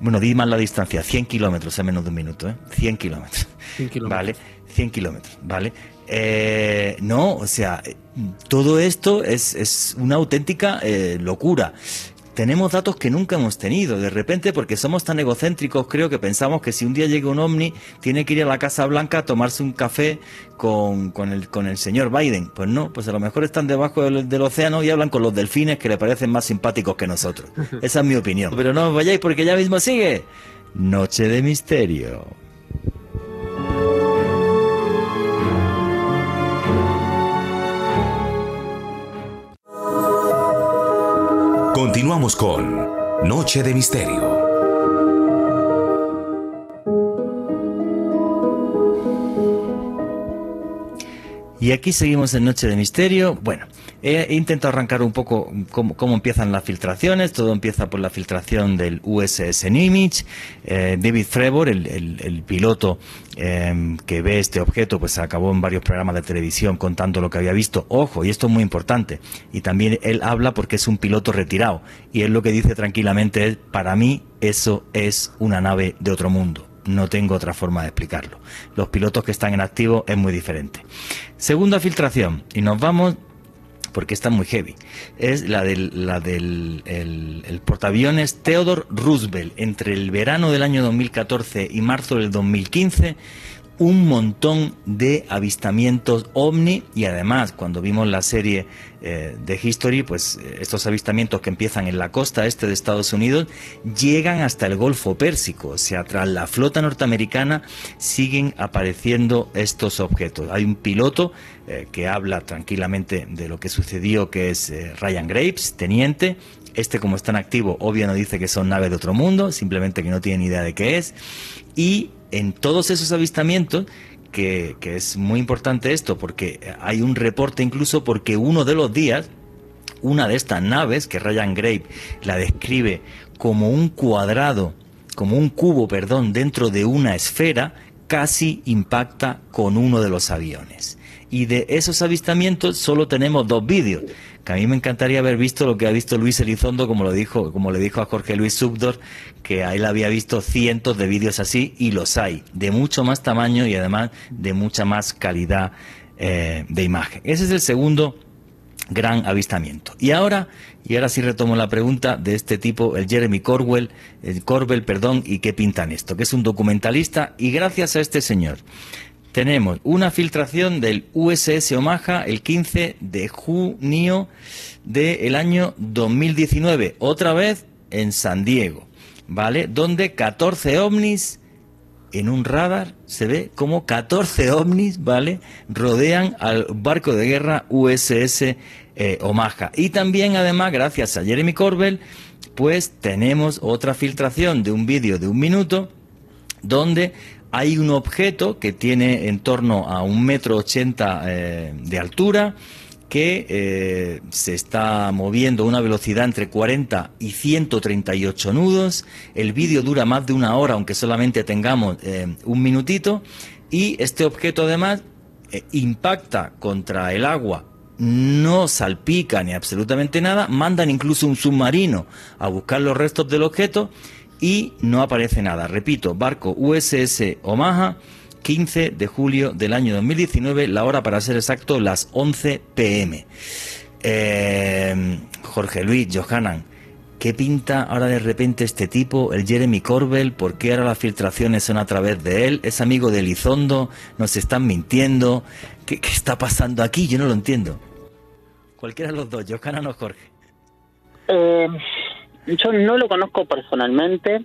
Bueno, di más la distancia, 100 kilómetros en menos de un minuto, ¿eh? 100 kilómetros. 100 kilómetros. Vale, 100 kilómetros, ¿vale? Eh, no, o sea, todo esto es, una auténtica eh, locura. Tenemos datos que nunca hemos tenido. De repente, porque somos tan egocéntricos, creo que pensamos que si un día llega un ovni, tiene que ir a la Casa Blanca a tomarse un café con, el, con el señor Biden. Pues no, pues a lo mejor están debajo del, del, océano y hablan con los delfines que le parecen más simpáticos que nosotros. Esa es mi opinión. Pero no os vayáis porque ya mismo sigue. Noche de misterio. Continuamos con Noche de Misterio. Y aquí seguimos en Noche de Misterio. Bueno, he, intentado arrancar un poco cómo, empiezan las filtraciones. Todo empieza por la filtración del USS Nimitz. Eh, David Trevor, el, piloto em, que ve este objeto, pues acabó en varios programas de televisión contando lo que había visto. Ojo, y esto es muy importante. Y también él habla porque es un piloto retirado. Y él lo que dice tranquilamente es, para mí eso es una nave de otro mundo no tengo otra forma de explicarlo. Los pilotos que están en activo es muy diferente. Segunda filtración, y nos vamos porque está muy heavy, es la del, la del el, portaaviones Theodore Roosevelt. Entre el verano del año 2014 y marzo del 2015 un montón de avistamientos ovni y además cuando vimos la serie eh, de History, pues estos avistamientos que empiezan en la costa este de Estados Unidos llegan hasta el Golfo Pérsico, o sea, tras la flota norteamericana siguen apareciendo estos objetos. Hay un piloto eh, que habla tranquilamente de lo que sucedió, que es Ryan Graves, teniente, este como está en activo, obvio no dice que son naves de otro mundo, simplemente que no tiene ni idea de qué es. Y en todos esos avistamientos, que, es muy importante esto, porque hay un reporte incluso porque uno de los días, una de estas naves, que Ryan Grave la describe como un cuadrado, como un cubo, perdón, dentro de una esfera, casi impacta con uno de los aviones. Y de esos avistamientos solo tenemos dos vídeos que a mí me encantaría haber visto lo que ha visto Luis Elizondo, como lo dijo, como le dijo a Jorge Luis Subdor, que a él había visto cientos de vídeos así, y los hay, de mucho más tamaño y además de mucha más calidad eh, de imagen. Ese es el segundo gran avistamiento. Y ahora, y ahora sí retomo la pregunta de este tipo, el Jeremy Corwell, el Corbell, perdón, y qué pintan esto, que es un documentalista, y gracias a este señor tenemos una filtración del USS Omaha el 15 de junio del año 2019, otra vez en San Diego, ¿vale? Donde 14 ovnis en un radar se ve como 14 ovnis, ¿vale? Rodean al barco de guerra USS eh, Omaha. Y también, además, gracias a Jeremy Corbell, pues tenemos otra filtración de un vídeo de un minuto donde hay un objeto que tiene en torno a un metro ochenta eh, de altura que eh, se está moviendo a una velocidad entre 40 y 138 nudos. El vídeo dura más de una hora, aunque solamente tengamos eh, un minutito. Y este objeto además impacta contra el agua no salpica ni absolutamente nada, mandan incluso un submarino a buscar los restos del objeto y no aparece nada. Repito, barco USS Omaha, 15 de julio del año 2019, la hora para ser exacto, las 11 pm. Eh, Jorge Luis, Johanan, ¿qué pinta ahora de repente este tipo, el Jeremy Corbell? ¿Por qué ahora las filtraciones son a través de él? ¿Es amigo de Elizondo? ¿Nos están mintiendo? ¿Qué, está pasando aquí? Yo no lo entiendo. Cualquiera de los dos, Johanan o Jorge. Eh, yo no lo conozco personalmente,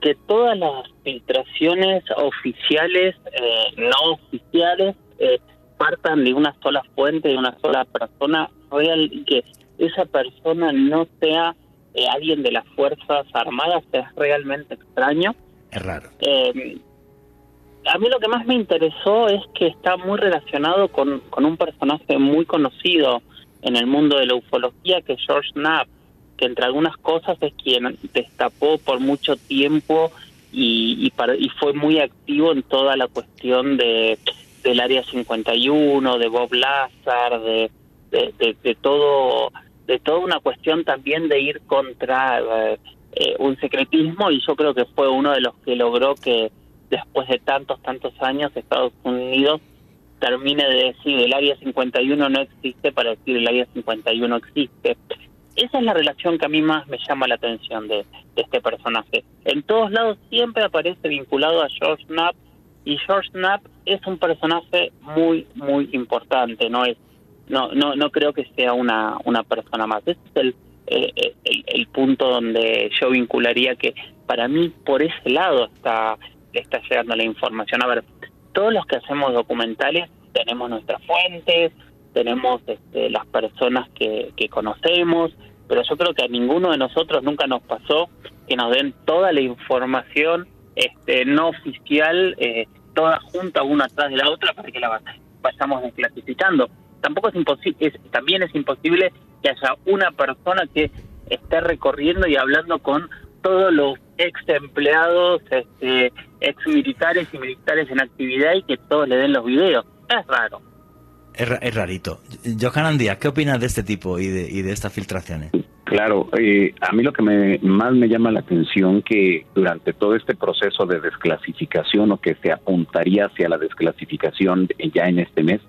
que todas las filtraciones oficiales, eh, no oficiales, eh, partan de una sola fuente, de una sola persona real, y que esa persona no sea eh, alguien de las Fuerzas Armadas, es realmente extraño. Es raro. a mí lo que más me interesó es que está muy relacionado con, con un personaje muy conocido en el mundo de la ufología, que es George Knapp que entre algunas cosas es quien destapó por mucho tiempo y, y, fue muy activo en toda la cuestión de del área 51, de Bob Lazar, de, de, todo de toda una cuestión también de ir contra eh, eh, un secretismo y yo creo que fue uno de los que logró que después de tantos tantos años Estados Unidos termine de decir el área 51 no existe para decir el área 51 existe esa es la relación que a mí más me llama la atención de, este personaje. En todos lados siempre aparece vinculado a George Knapp y George Knapp es un personaje muy muy importante, no es no no no creo que sea una una persona más. Ese es el el, el, punto donde yo vincularía que para mí por ese lado está está llegando la información. A ver, todos los que hacemos documentales tenemos nuestras fuentes, tenemos este, las personas que, conocemos, pero yo creo que a ninguno de nosotros nunca nos pasó que nos den toda la información este, no oficial, eh, toda junta una atrás de la otra para que la vayamos desclasificando. Tampoco es imposible, también es imposible que haya una persona que esté recorriendo y hablando con todos los ex empleados, este, ex militares y militares en actividad y que todos le den los videos. Es raro. Es, rarito. Johanan Díaz, ¿qué opinas de este tipo y de, y de estas filtraciones? Claro, eh, a mí lo que me, más me llama la atención que durante todo este proceso de desclasificación o que se apuntaría hacia la desclasificación ya en este mes,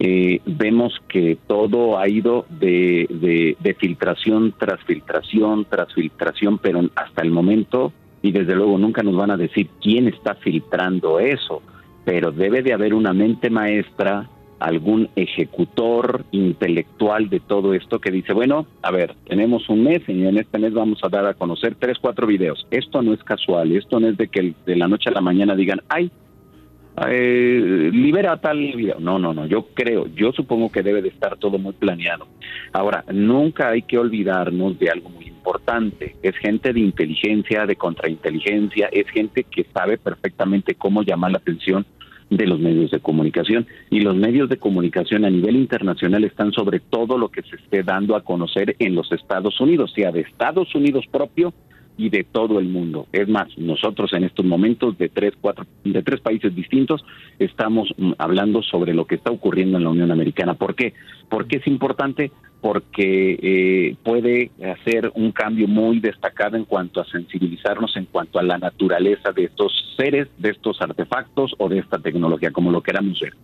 eh, vemos que todo ha ido de, de, filtración tras filtración tras filtración, pero hasta el momento, y desde luego nunca nos van a decir quién está filtrando eso, pero debe de haber una mente maestra, algún ejecutor intelectual de todo esto que dice, bueno, a ver, tenemos un mes y en este mes vamos a dar a conocer tres, cuatro videos. Esto no es casual, esto no es de que de la noche a la mañana digan, ay, eh, libera tal video. No, no, no, yo creo, yo supongo que debe de estar todo muy planeado. Ahora, nunca hay que olvidarnos de algo muy importante. Es gente de inteligencia, de contrainteligencia, es gente que sabe perfectamente cómo llamar la atención de los medios de comunicación. Y los medios de comunicación a nivel internacional están sobre todo lo que se esté dando a conocer en los Estados Unidos, sea de Estados Unidos propio y de todo el mundo. Es más, nosotros en estos momentos de tres, cuatro, de tres países distintos estamos mm, hablando sobre lo que está ocurriendo en la Unión Americana. ¿Por qué? Porque es importante porque eh, puede hacer un cambio muy destacado en cuanto a sensibilizarnos en cuanto a la naturaleza de estos seres, de estos artefactos o de esta tecnología, como lo queramos ver.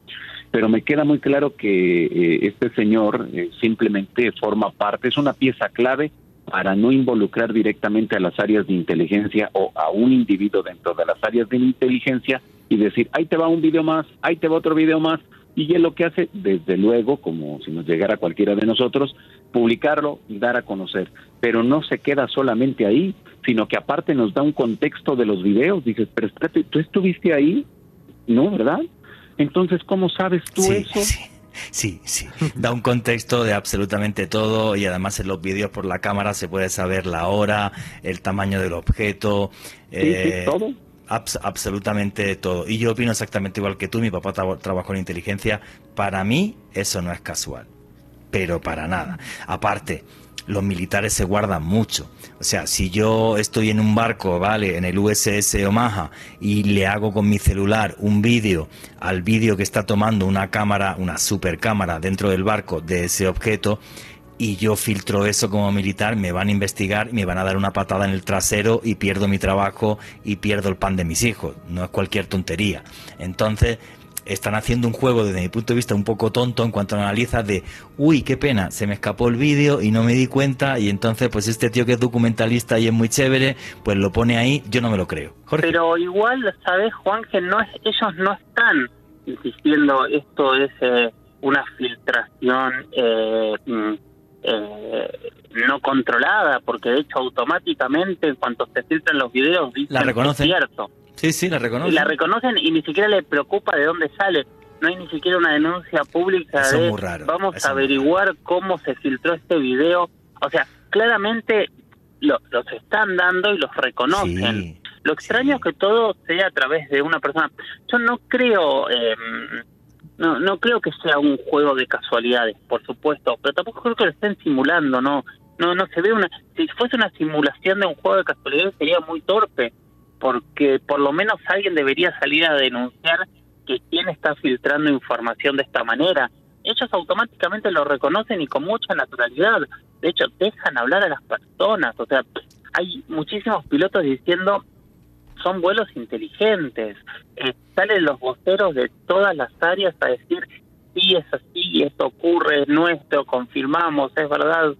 Pero me queda muy claro que eh, este señor eh, simplemente forma parte, es una pieza clave para no involucrar directamente a las áreas de inteligencia o a un individuo dentro de las áreas de inteligencia y decir, ahí te va un video más, ahí te va otro video más, y él lo que hace, desde luego, como si nos llegara cualquiera de nosotros, publicarlo y dar a conocer. Pero no se queda solamente ahí, sino que aparte nos da un contexto de los videos. Dices, pero espérate, ¿tú estuviste ahí? No, ¿verdad? Entonces, ¿cómo sabes tú eso? Sí, sí. Da un contexto de absolutamente todo y además en los vídeos por la cámara se puede saber la hora, el tamaño del objeto. Eh, todo. absolutamente todo. Y yo opino exactamente igual que tú. Mi papá trabajó en inteligencia. Para mí eso no es casual. Pero para nada. Aparte, los militares se guardan mucho. O sea, si yo estoy en un barco, ¿vale? En el USS Omaha y le hago con mi celular un vídeo al vídeo que está tomando una cámara, una super cámara dentro del barco de ese objeto, y yo filtro eso como militar, me van a investigar me van a dar una patada en el trasero y pierdo mi trabajo y pierdo el pan de mis hijos. No es cualquier tontería. Entonces, están haciendo un juego desde mi punto de vista un poco tonto en cuanto a analiza de, uy, qué pena, se me escapó el vídeo y no me di cuenta y entonces pues este tío que es documentalista y es muy chévere, pues lo pone ahí, yo no me lo creo. Pero igual, ¿sabes, Juan? Que no es, ellos no están insistiendo, esto es eh, una filtración eh, mm, eh, no controlada, porque de hecho automáticamente en cuanto se filtran los videos dicen la reconocen. es cierto. Sí, sí, la reconocen. La reconocen y ni siquiera le preocupa de dónde sale. No hay ni siquiera una denuncia pública de vamos a averiguar cómo se filtró este video. O sea, claramente lo, los están dando y los reconocen. lo extraño es que todo sea a través de una persona. Yo no creo, eh, no, no creo que sea un juego de casualidades, por supuesto, pero tampoco creo que lo estén simulando, no, no, no se ve una. Si fuese una simulación de un juego de casualidades sería muy torpe porque por lo menos alguien debería salir a denunciar que quién está filtrando información de esta manera. Ellos automáticamente lo reconocen y con mucha naturalidad. De hecho, dejan hablar a las personas. O sea, hay muchísimos pilotos diciendo son vuelos inteligentes. Eh, salen los voceros de todas las áreas a decir sí es así, esto ocurre, es nuestro, confirmamos, es verdad.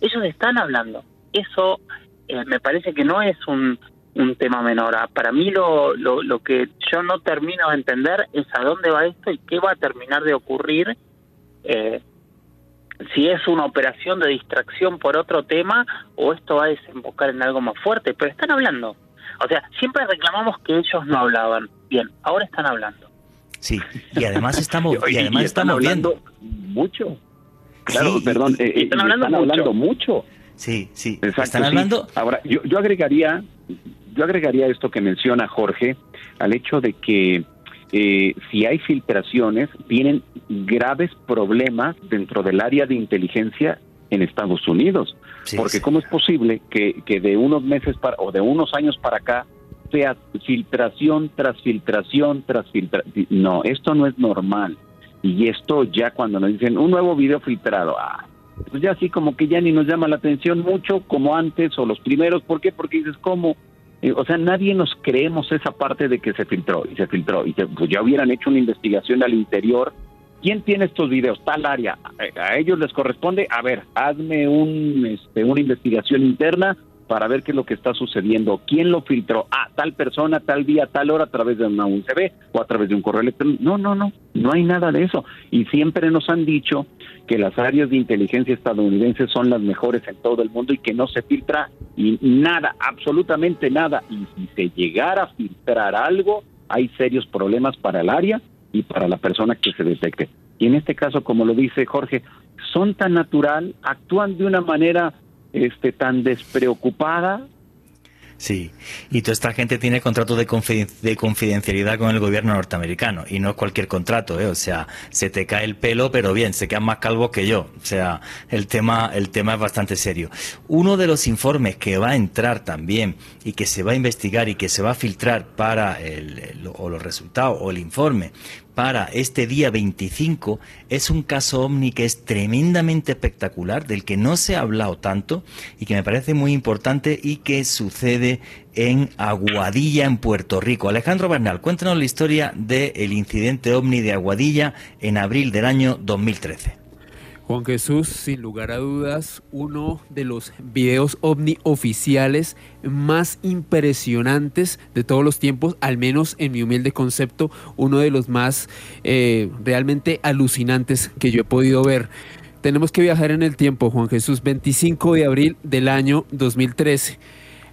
Ellos están hablando. Eso eh, me parece que no es un un tema menor. Ah, para mí lo, lo, que yo no termino de entender es a dónde va esto y qué va a terminar de ocurrir. Eh, si es una operación de distracción por otro tema o esto va a desembocar en algo más fuerte, pero están hablando. O sea, siempre reclamamos que ellos no hablaban. Bien, ahora están hablando. Sí, y además estamos, y, además estamos hablando mucho. Claro, perdón, eh, eh, están, hablando, hablando mucho. Sí, sí. están hablando. Ahora, yo, yo agregaría yo agregaría esto que menciona Jorge al hecho de que eh, si hay filtraciones, tienen graves problemas dentro del área de inteligencia en Estados Unidos. Porque ¿cómo es posible que, que de unos meses para, o de unos años para acá sea filtración tras filtración tras filtración? No, esto no es normal. Y esto ya cuando nos dicen un nuevo video filtrado, ah, pues ya así como que ya ni nos llama la atención mucho como antes o los primeros. ¿Por qué? Porque dices, ¿cómo? Eh, o sea, nadie nos creemos esa parte de que se filtró y se filtró y pues ya hubieran hecho una investigación al interior. ¿Quién tiene estos videos? Tal área. A, ellos les corresponde, a ver, hazme un, este, una investigación interna para ver qué es lo que está sucediendo, quién lo filtró, ah, tal persona, tal día, tal hora, a través de una USB o a través de un correo electrónico. No, no, no, no hay nada de eso. Y siempre nos han dicho que las áreas de inteligencia estadounidenses son las mejores en todo el mundo y que no se filtra y nada, absolutamente nada. Y si se llegara a filtrar algo, hay serios problemas para el área y para la persona que se detecte. Y en este caso, como lo dice Jorge, son tan natural, actúan de una manera este, tan despreocupada. Sí, y toda esta gente tiene contrato de, confidencialidad con el gobierno norteamericano, y no es cualquier contrato, ¿eh? o sea, se te cae el pelo, pero bien, se quedan más calvos que yo, o sea, el tema, el tema es bastante serio. Uno de los informes que va a entrar también, y que se va a investigar y que se va a filtrar para el, o los resultados, o el informe, para este día 25 es un caso ovni que es tremendamente espectacular, del que no se ha hablado tanto y que me parece muy importante y que sucede en Aguadilla, en Puerto Rico. Alejandro Bernal, cuéntanos la historia del incidente ovni de Aguadilla en abril del año 2013. Juan Jesús, sin lugar a dudas, uno de los videos ovni oficiales más impresionantes de todos los tiempos, al menos en mi humilde concepto, uno de los más eh, realmente alucinantes que yo he podido ver. Tenemos que viajar en el tiempo, Juan Jesús, 25 de abril del año 2013.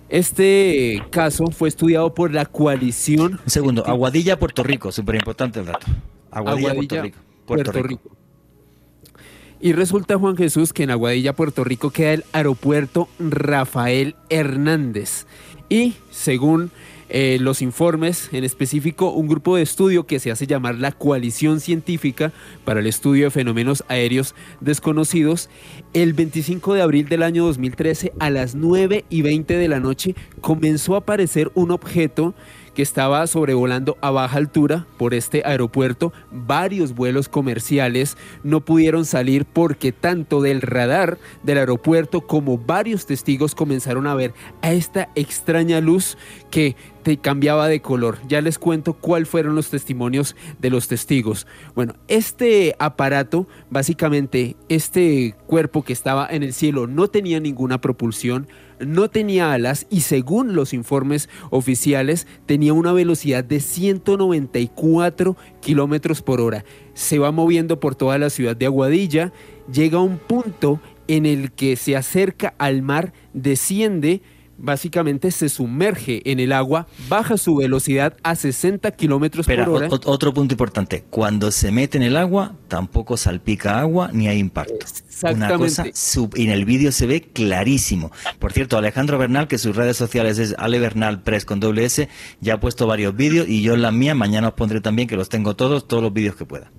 Este caso fue estudiado por la coalición. Un segundo, Aguadilla, Puerto Rico, súper importante el dato. Aguadilla, Puerto Rico. Puerto, Rico. Y resulta, Juan Jesús, que en Aguadilla, Puerto Rico, queda el aeropuerto Rafael Hernández. Y según eh, los informes, en específico un grupo de estudio que se hace llamar la Coalición Científica para el Estudio de Fenómenos Aéreos Desconocidos, el 25 de abril del año 2013 a las 9 y 20 de la noche comenzó a aparecer un objeto que estaba sobrevolando a baja altura por este aeropuerto. Varios vuelos comerciales no pudieron salir porque tanto del radar del aeropuerto como varios testigos comenzaron a ver a esta extraña luz que te cambiaba de color. Ya les cuento cuáles fueron los testimonios de los testigos. Bueno, este aparato, básicamente este cuerpo que estaba en el cielo no tenía ninguna propulsión, no tenía alas y según los informes oficiales tenía una velocidad de 194 kilómetros por hora. Se va moviendo por toda la ciudad de Aguadilla, llega a un punto en el que se acerca al mar, desciende, básicamente se sumerge en el agua, baja su velocidad a 60 kilómetros por hora. Otro punto importante: cuando se mete en el agua, tampoco salpica agua ni hay impacto. Una cosa y en el vídeo se ve clarísimo. Por cierto, Alejandro Bernal, que sus redes sociales es Ale Bernal Press con doble S, ya ha puesto varios vídeos y yo en las mías mañana os pondré también que los tengo todos, todos los vídeos que pueda.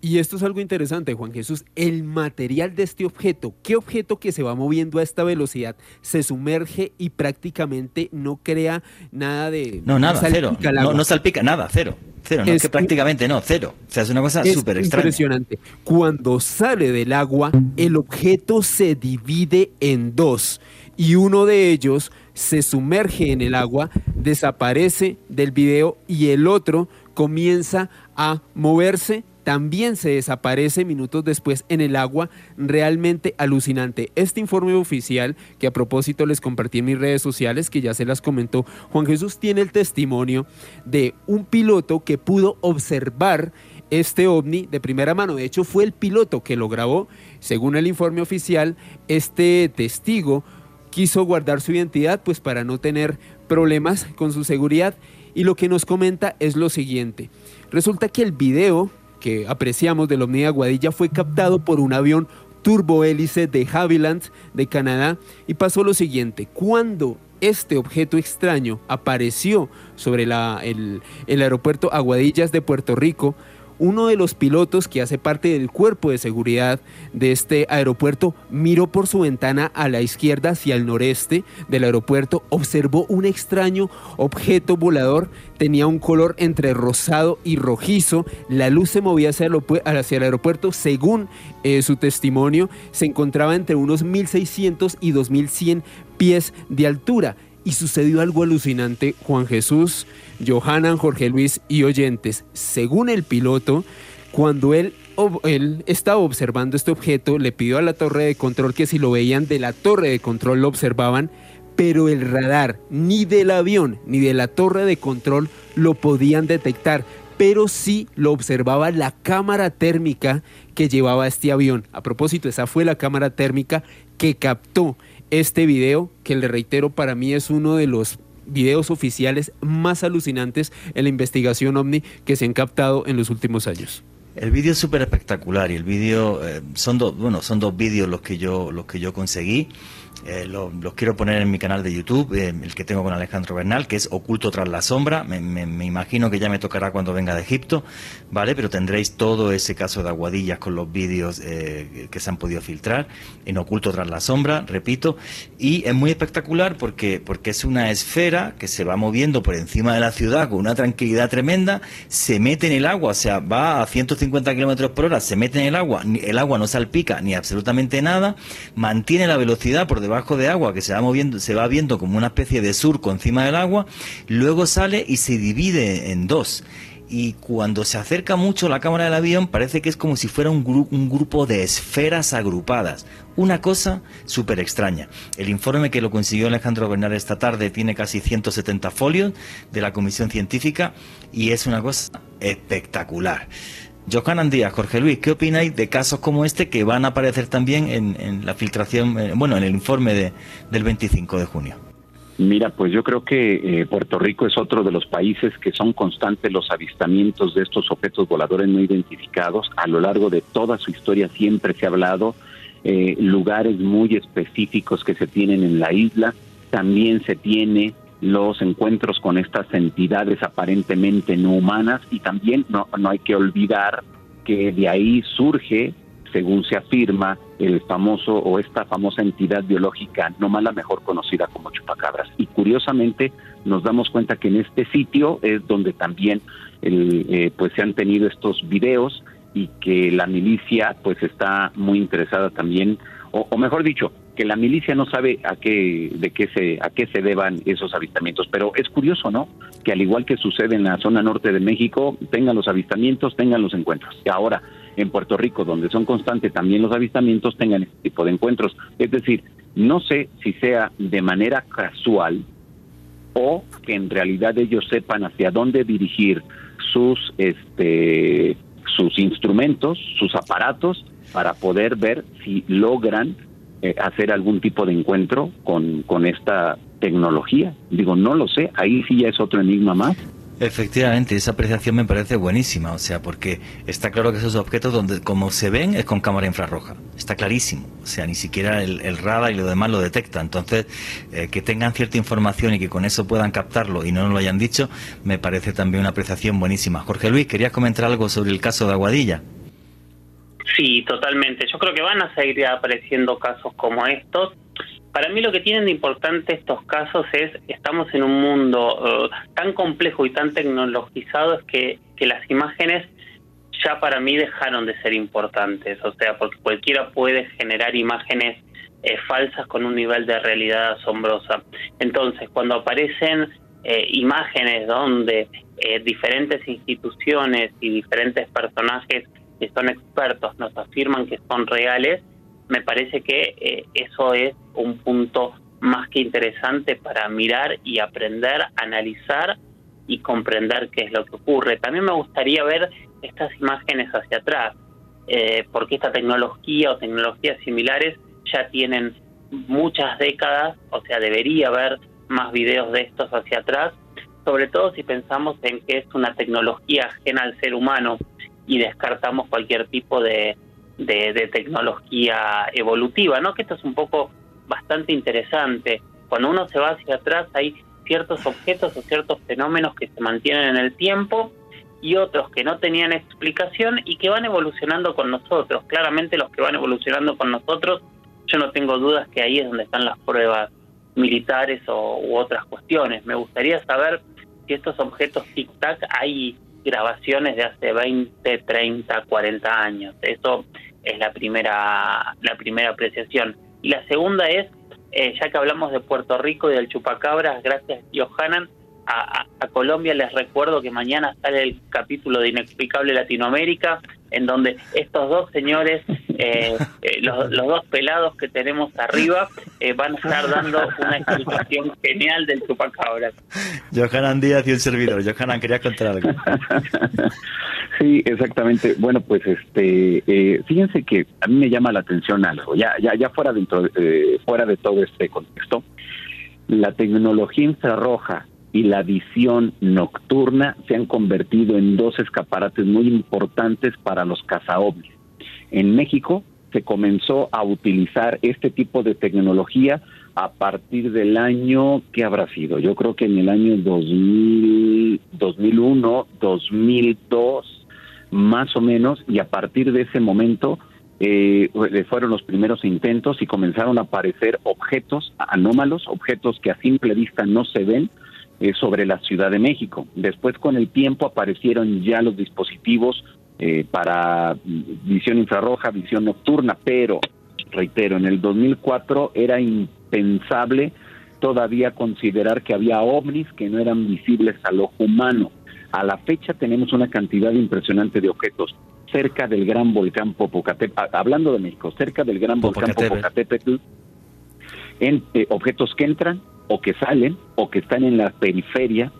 Y esto es algo interesante, Juan Jesús. El material de este objeto, ¿qué objeto que se va moviendo a esta velocidad se sumerge y prácticamente no crea nada de... No, nada, cero. No, no, salpica nada, cero. Cero, no es, que prácticamente no, cero. O sea, es una cosa súper extraña. Impresionante. Cuando sale del agua, el objeto se divide en dos y uno de ellos se sumerge en el agua, desaparece del video y el otro comienza a moverse también se desaparece minutos después en el agua, realmente alucinante. Este informe oficial, que a propósito les compartí en mis redes sociales, que ya se las comentó, Juan Jesús tiene el testimonio de un piloto que pudo observar este ovni de primera mano. De hecho, fue el piloto que lo grabó. Según el informe oficial, este testigo quiso guardar su identidad pues para no tener problemas con su seguridad y lo que nos comenta es lo siguiente. Resulta que el video que apreciamos del Omni Aguadilla fue captado por un avión turbohélice de Havilland de Canadá y pasó lo siguiente, cuando este objeto extraño apareció sobre el, el aeropuerto Aguadillas de Puerto Rico, uno de los pilotos que hace parte del cuerpo de seguridad de este aeropuerto miró por su ventana a la izquierda hacia el noreste del aeropuerto, observó un extraño objeto volador, tenía un color entre rosado y rojizo, la luz se movía hacia el, aeropuerto, según eh, su testimonio, se encontraba entre unos 1600 y 2100 pies de altura y sucedió algo alucinante, Juan Jesús, Johanan, Jorge Luis y oyentes. Según el piloto, cuando él, él estaba observando este objeto, le pidió a la torre de control que si lo veían de la torre de control lo observaban, pero el radar ni del avión ni de la torre de control lo podían detectar, pero sí lo observaba la cámara térmica que llevaba este avión. A propósito, esa fue la cámara térmica que captó este video, que le reitero, para mí es uno de los videos oficiales más alucinantes en la investigación ovni que se han captado en los últimos años. El vídeo es súper espectacular y el vídeo eh, son dos bueno son dos vídeos los que yo los que yo conseguí eh, los quiero poner en mi canal de YouTube, eh, el que tengo con Alejandro Bernal, que es Oculto tras la sombra. Me, imagino que ya me tocará cuando venga de Egipto, ¿vale? Pero tendréis todo ese caso de aguadillas con los vídeos eh, que se han podido filtrar en Oculto tras la sombra, repito. Y es muy espectacular porque, porque es una esfera que se va moviendo por encima de la ciudad con una tranquilidad tremenda, se mete en el agua, o sea, va a 150 kilómetros por hora, se mete en el agua, el agua no salpica ni absolutamente nada, mantiene la velocidad por debajo de agua que se va moviendo, se va viendo como una especie de surco encima del agua, luego sale y se divide en dos. Y cuando se acerca mucho la cámara del avión parece que es como si fuera un, un grupo de esferas agrupadas. Una cosa súper extraña. El informe que lo consiguió Alejandro Bernal esta tarde tiene casi 170 folios de la Comisión Científica y es una cosa espectacular. Johanan Díaz, Jorge Luis, ¿qué opináis de casos como este que van a aparecer también en, la filtración, eh, bueno, en el informe de, del 25 de junio? Mira, pues yo creo que eh, Puerto Rico es otro de los países que son constantes los avistamientos de estos objetos voladores no identificados. A lo largo de toda su historia siempre se ha hablado eh, lugares muy específicos que se tienen en la isla. También se tiene los encuentros con estas entidades aparentemente no humanas y también no, no hay que olvidar que de ahí surge, según se afirma, el famoso o esta famosa entidad biológica no la mejor conocida como chupacabras. Y curiosamente nos damos cuenta que en este sitio es donde también el, eh, pues se han tenido estos videos y que la milicia pues está muy interesada también, o mejor dicho, que la milicia no sabe a qué de qué se a qué se deban esos avistamientos, pero es curioso, ¿no? Que al igual que sucede en la zona norte de México, tengan los avistamientos, tengan los encuentros. Y ahora en Puerto Rico, donde son constantes también los avistamientos, tengan este tipo de encuentros. Es decir, no sé si sea de manera casual o que en realidad ellos sepan hacia dónde dirigir sus este sus instrumentos, sus aparatos para poder ver si logran eh, hacer algún tipo de encuentro con, con esta tecnología. Digo, no lo sé, ahí sí ya es otro enigma más. Efectivamente, esa apreciación me parece buenísima, o sea, porque está claro que esos objetos donde como se ven es con cámara infrarroja, está clarísimo, o sea, ni siquiera el, radar y lo demás lo detecta, entonces eh, que tengan cierta información y que con eso puedan captarlo y no nos lo hayan dicho, me parece también una apreciación buenísima. Jorge Luis, ¿querías comentar algo sobre el caso de Aguadilla? Sí, totalmente. Yo creo que van a seguir apareciendo casos como estos. Para mí lo que tienen de importante estos casos es, estamos en un mundo eh, tan complejo y tan tecnologizado es que, que las imágenes ya para mí dejaron de ser importantes, o sea, porque cualquiera puede generar imágenes eh, falsas con un nivel de realidad asombrosa. Entonces, cuando aparecen eh, imágenes donde diferentes instituciones y diferentes personajes que son expertos nos afirman que son reales, me parece que eh, eso es un punto más que interesante para mirar y aprender, analizar y comprender qué es lo que ocurre. También me gustaría ver estas imágenes hacia atrás, eh, porque esta tecnología o tecnologías similares ya tienen muchas décadas, o sea, debería haber más videos de estos hacia atrás, sobre todo si pensamos en que es una tecnología ajena al ser humano y descartamos cualquier tipo de, tecnología evolutiva, ¿no? Que esto es un poco bastante interesante. Cuando uno se va hacia atrás hay ciertos objetos o ciertos fenómenos que se mantienen en el tiempo y otros que no tenían explicación y que van evolucionando con nosotros. Claramente los que van evolucionando con nosotros, yo no tengo dudas que ahí es donde están las pruebas militares o, u otras cuestiones. Me gustaría saber si estos objetos tic-tac hay grabaciones de hace 20, 30, 40 años. Eso es la primera, la primera apreciación. Y la segunda es, eh, ya que hablamos de Puerto Rico y del chupacabras, gracias Johanan, a, Colombia les recuerdo que mañana sale el capítulo de Inexplicable Latinoamérica, en donde estos dos señores, eh, eh, los, dos pelados que tenemos arriba, eh, van a estar dando una explicación genial del chupacabras. Johanan Díaz y un servidor. Johanan, querías contar algo. Sí, exactamente. Bueno, pues este, fíjense que a mí me llama la atención algo, ya, ya, ya fuera, dentro, fuera de todo este contexto, la tecnología infrarroja y la visión nocturna se han convertido en dos escaparates muy importantes para los cazaovnis. En México se comenzó a utilizar este tipo de tecnología a partir del año que habrá sido. Yo creo que en el año 2000, 2001, 2002, más o menos, y a partir de ese momento eh, fueron los primeros intentos y comenzaron a aparecer objetos anómalos, objetos que a simple vista no se ven, eh, sobre la Ciudad de México. Después con el tiempo aparecieron ya los dispositivos eh, para visión infrarroja, visión nocturna, pero, reitero, en el 2004 era impensable todavía considerar que había ovnis que no eran visibles al ojo humano. A la fecha tenemos una cantidad impresionante de objetos cerca del gran volcán Popocatépetl, ah, hablando de México, cerca del gran volcán Popocatépetl, en, eh, objetos que entran, o que salen o que están en la periferia,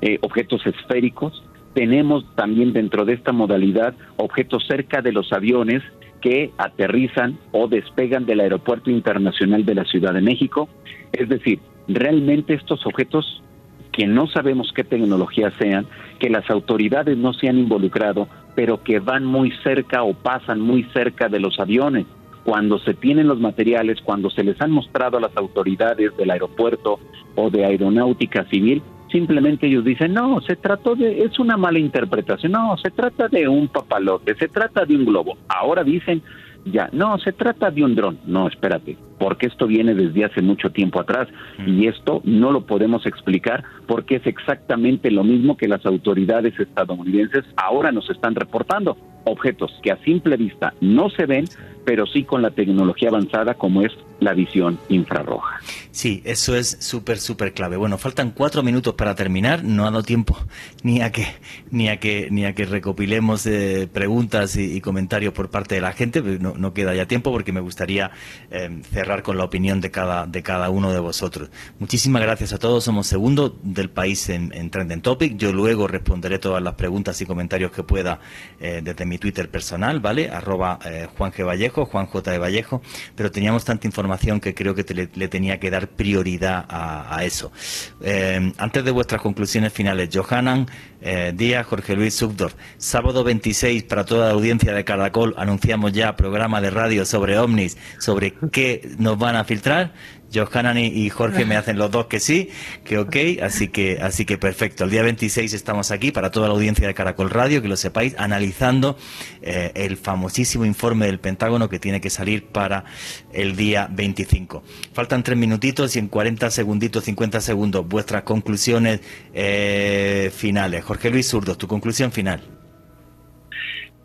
eh, objetos esféricos. Tenemos también dentro de esta modalidad objetos cerca de los aviones que aterrizan o despegan del Aeropuerto Internacional de la Ciudad de México. Es decir, realmente estos objetos que no sabemos qué tecnología sean, que las autoridades no se han involucrado, pero que van muy cerca o pasan muy cerca de los aviones cuando se tienen los materiales, cuando se les han mostrado a las autoridades del aeropuerto o de aeronáutica civil, simplemente ellos dicen, no, se trató de, es una mala interpretación, no, se trata de un papalote, se trata de un globo. Ahora dicen, ya, no, se trata de un dron. No, espérate, porque esto viene desde hace mucho tiempo atrás y esto no lo podemos explicar porque es exactamente lo mismo que las autoridades estadounidenses ahora nos están reportando. Objetos que a simple vista no se ven, pero sí con la tecnología avanzada como es la visión infrarroja. Sí, eso es súper, súper clave. Bueno, faltan cuatro minutos para terminar. No ha dado tiempo ni a que, ni a que, ni a que recopilemos eh, preguntas y, comentarios por parte de la gente. No, no queda ya tiempo porque me gustaría eh, cerrar con la opinión de cada, de cada uno de vosotros. Muchísimas gracias a todos. Somos segundo del país en, en Trending Topic. Yo luego responderé todas las preguntas y comentarios que pueda eh, desde mi Twitter personal, ¿vale? Arroba Juan G. Vallejo, Juan J. de Vallejo. Pero teníamos tanta información que creo que le, tenía que dar prioridad a, eso. Eh, antes de vuestras conclusiones finales, Johanan eh, Díaz, Jorge Luis Subdor, sábado 26 para toda audiencia de Caracol, anunciamos ya programa de radio sobre ovnis, sobre qué nos van a filtrar. Johanan y Jorge me hacen los dos que sí, que ok, así que, así que perfecto. El día 26 estamos aquí para toda la audiencia de Caracol Radio, que lo sepáis, analizando eh, el famosísimo informe del Pentágono que tiene que salir para el día 25. Faltan tres minutitos y en 40 segunditos, 50 segundos, vuestras conclusiones eh, finales. Jorge Luis Zurdo, tu conclusión final.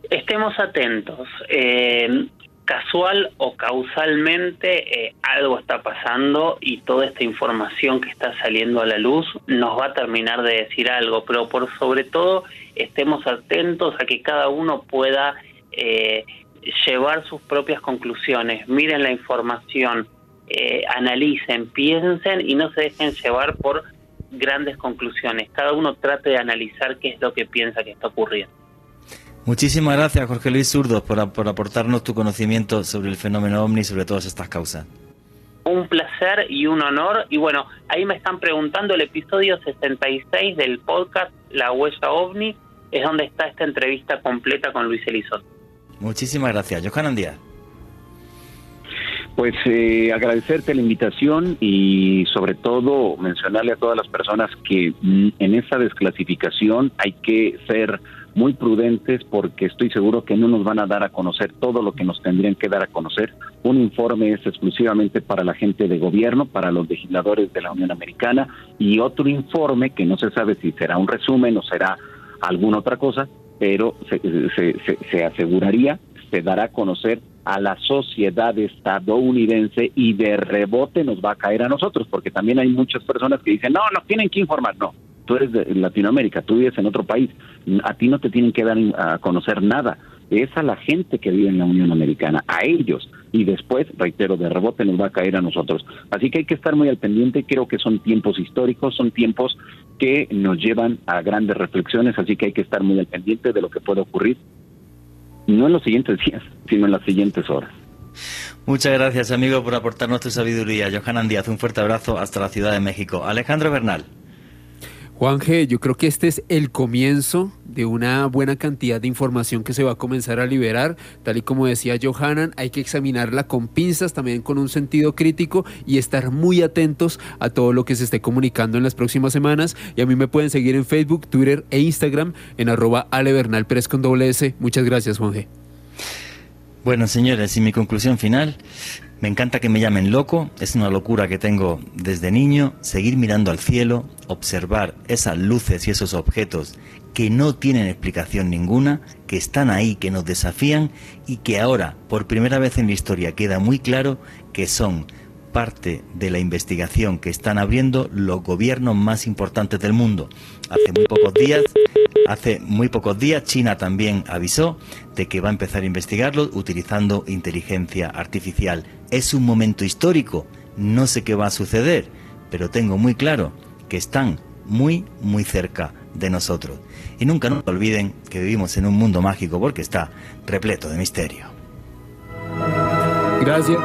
Estemos atentos. Eh, casual o causalmente eh, algo está pasando y toda esta información que está saliendo a la luz nos va a terminar de decir algo, pero por sobre todo estemos atentos a que cada uno pueda eh, llevar sus propias conclusiones, miren la información, eh, analicen, piensen y no se dejen llevar por grandes conclusiones. Cada uno trate de analizar qué es lo que piensa que está ocurriendo. Muchísimas gracias, Jorge Luis Zurdos, por, aportarnos tu conocimiento sobre el fenómeno ovni y sobre todas estas causas. Un placer y un honor. Y bueno, ahí me están preguntando el episodio 66 del podcast La Huella OVNI, es donde está esta entrevista completa con Luis Elizondo. Muchísimas gracias. Johan Andía. Pues eh, agradecerte la invitación y sobre todo mencionarle a todas las personas que mm, en esa desclasificación hay que ser muy prudentes porque estoy seguro que no nos van a dar a conocer todo lo que nos tendrían que dar a conocer. Un informe es exclusivamente para la gente de gobierno, para los legisladores de la Unión Americana y otro informe que no se sabe si será un resumen o será alguna otra cosa, pero se, se, se aseguraría, se dará a conocer a la sociedad estadounidense y de rebote nos va a caer a nosotros, porque también hay muchas personas que dicen, no, nos tienen que informar, no, tú eres de Latinoamérica, tú vives en otro país, a ti no te tienen que dar a conocer nada, es a la gente que vive en la Unión Americana, a ellos, y después, reitero, de rebote nos va a caer a nosotros. Así que hay que estar muy al pendiente, creo que son tiempos históricos, son tiempos que nos llevan a grandes reflexiones, así que hay que estar muy al pendiente de lo que puede ocurrir no en los siguientes días, sino en las siguientes horas. Muchas gracias, amigo, por aportarnos tu sabiduría. Johanan Díaz, un fuerte abrazo hasta la Ciudad de México. Alejandro Bernal. Juan G, yo creo que este es el comienzo de una buena cantidad de información que se va a comenzar a liberar. Tal y como decía Johanan, hay que examinarla con pinzas, también con un sentido crítico y estar muy atentos a todo lo que se esté comunicando en las próximas semanas. Y a mí me pueden seguir en Facebook, Twitter e Instagram en arroba doble S. Muchas gracias, Juan G. Bueno, señores, y mi conclusión final me encanta que me llamen loco, es una locura que tengo desde niño, seguir mirando al cielo, observar esas luces y esos objetos que no tienen explicación ninguna, que están ahí, que nos desafían y que ahora, por primera vez en la historia, queda muy claro que son parte de la investigación que están abriendo los gobiernos más importantes del mundo. Hace muy pocos días, hace muy pocos días China también avisó de que va a empezar a investigarlo utilizando inteligencia artificial. Es un momento histórico, no sé qué va a suceder, pero tengo muy claro que están muy muy cerca de nosotros. Y nunca nos olviden que vivimos en un mundo mágico porque está repleto de misterio. Gracias.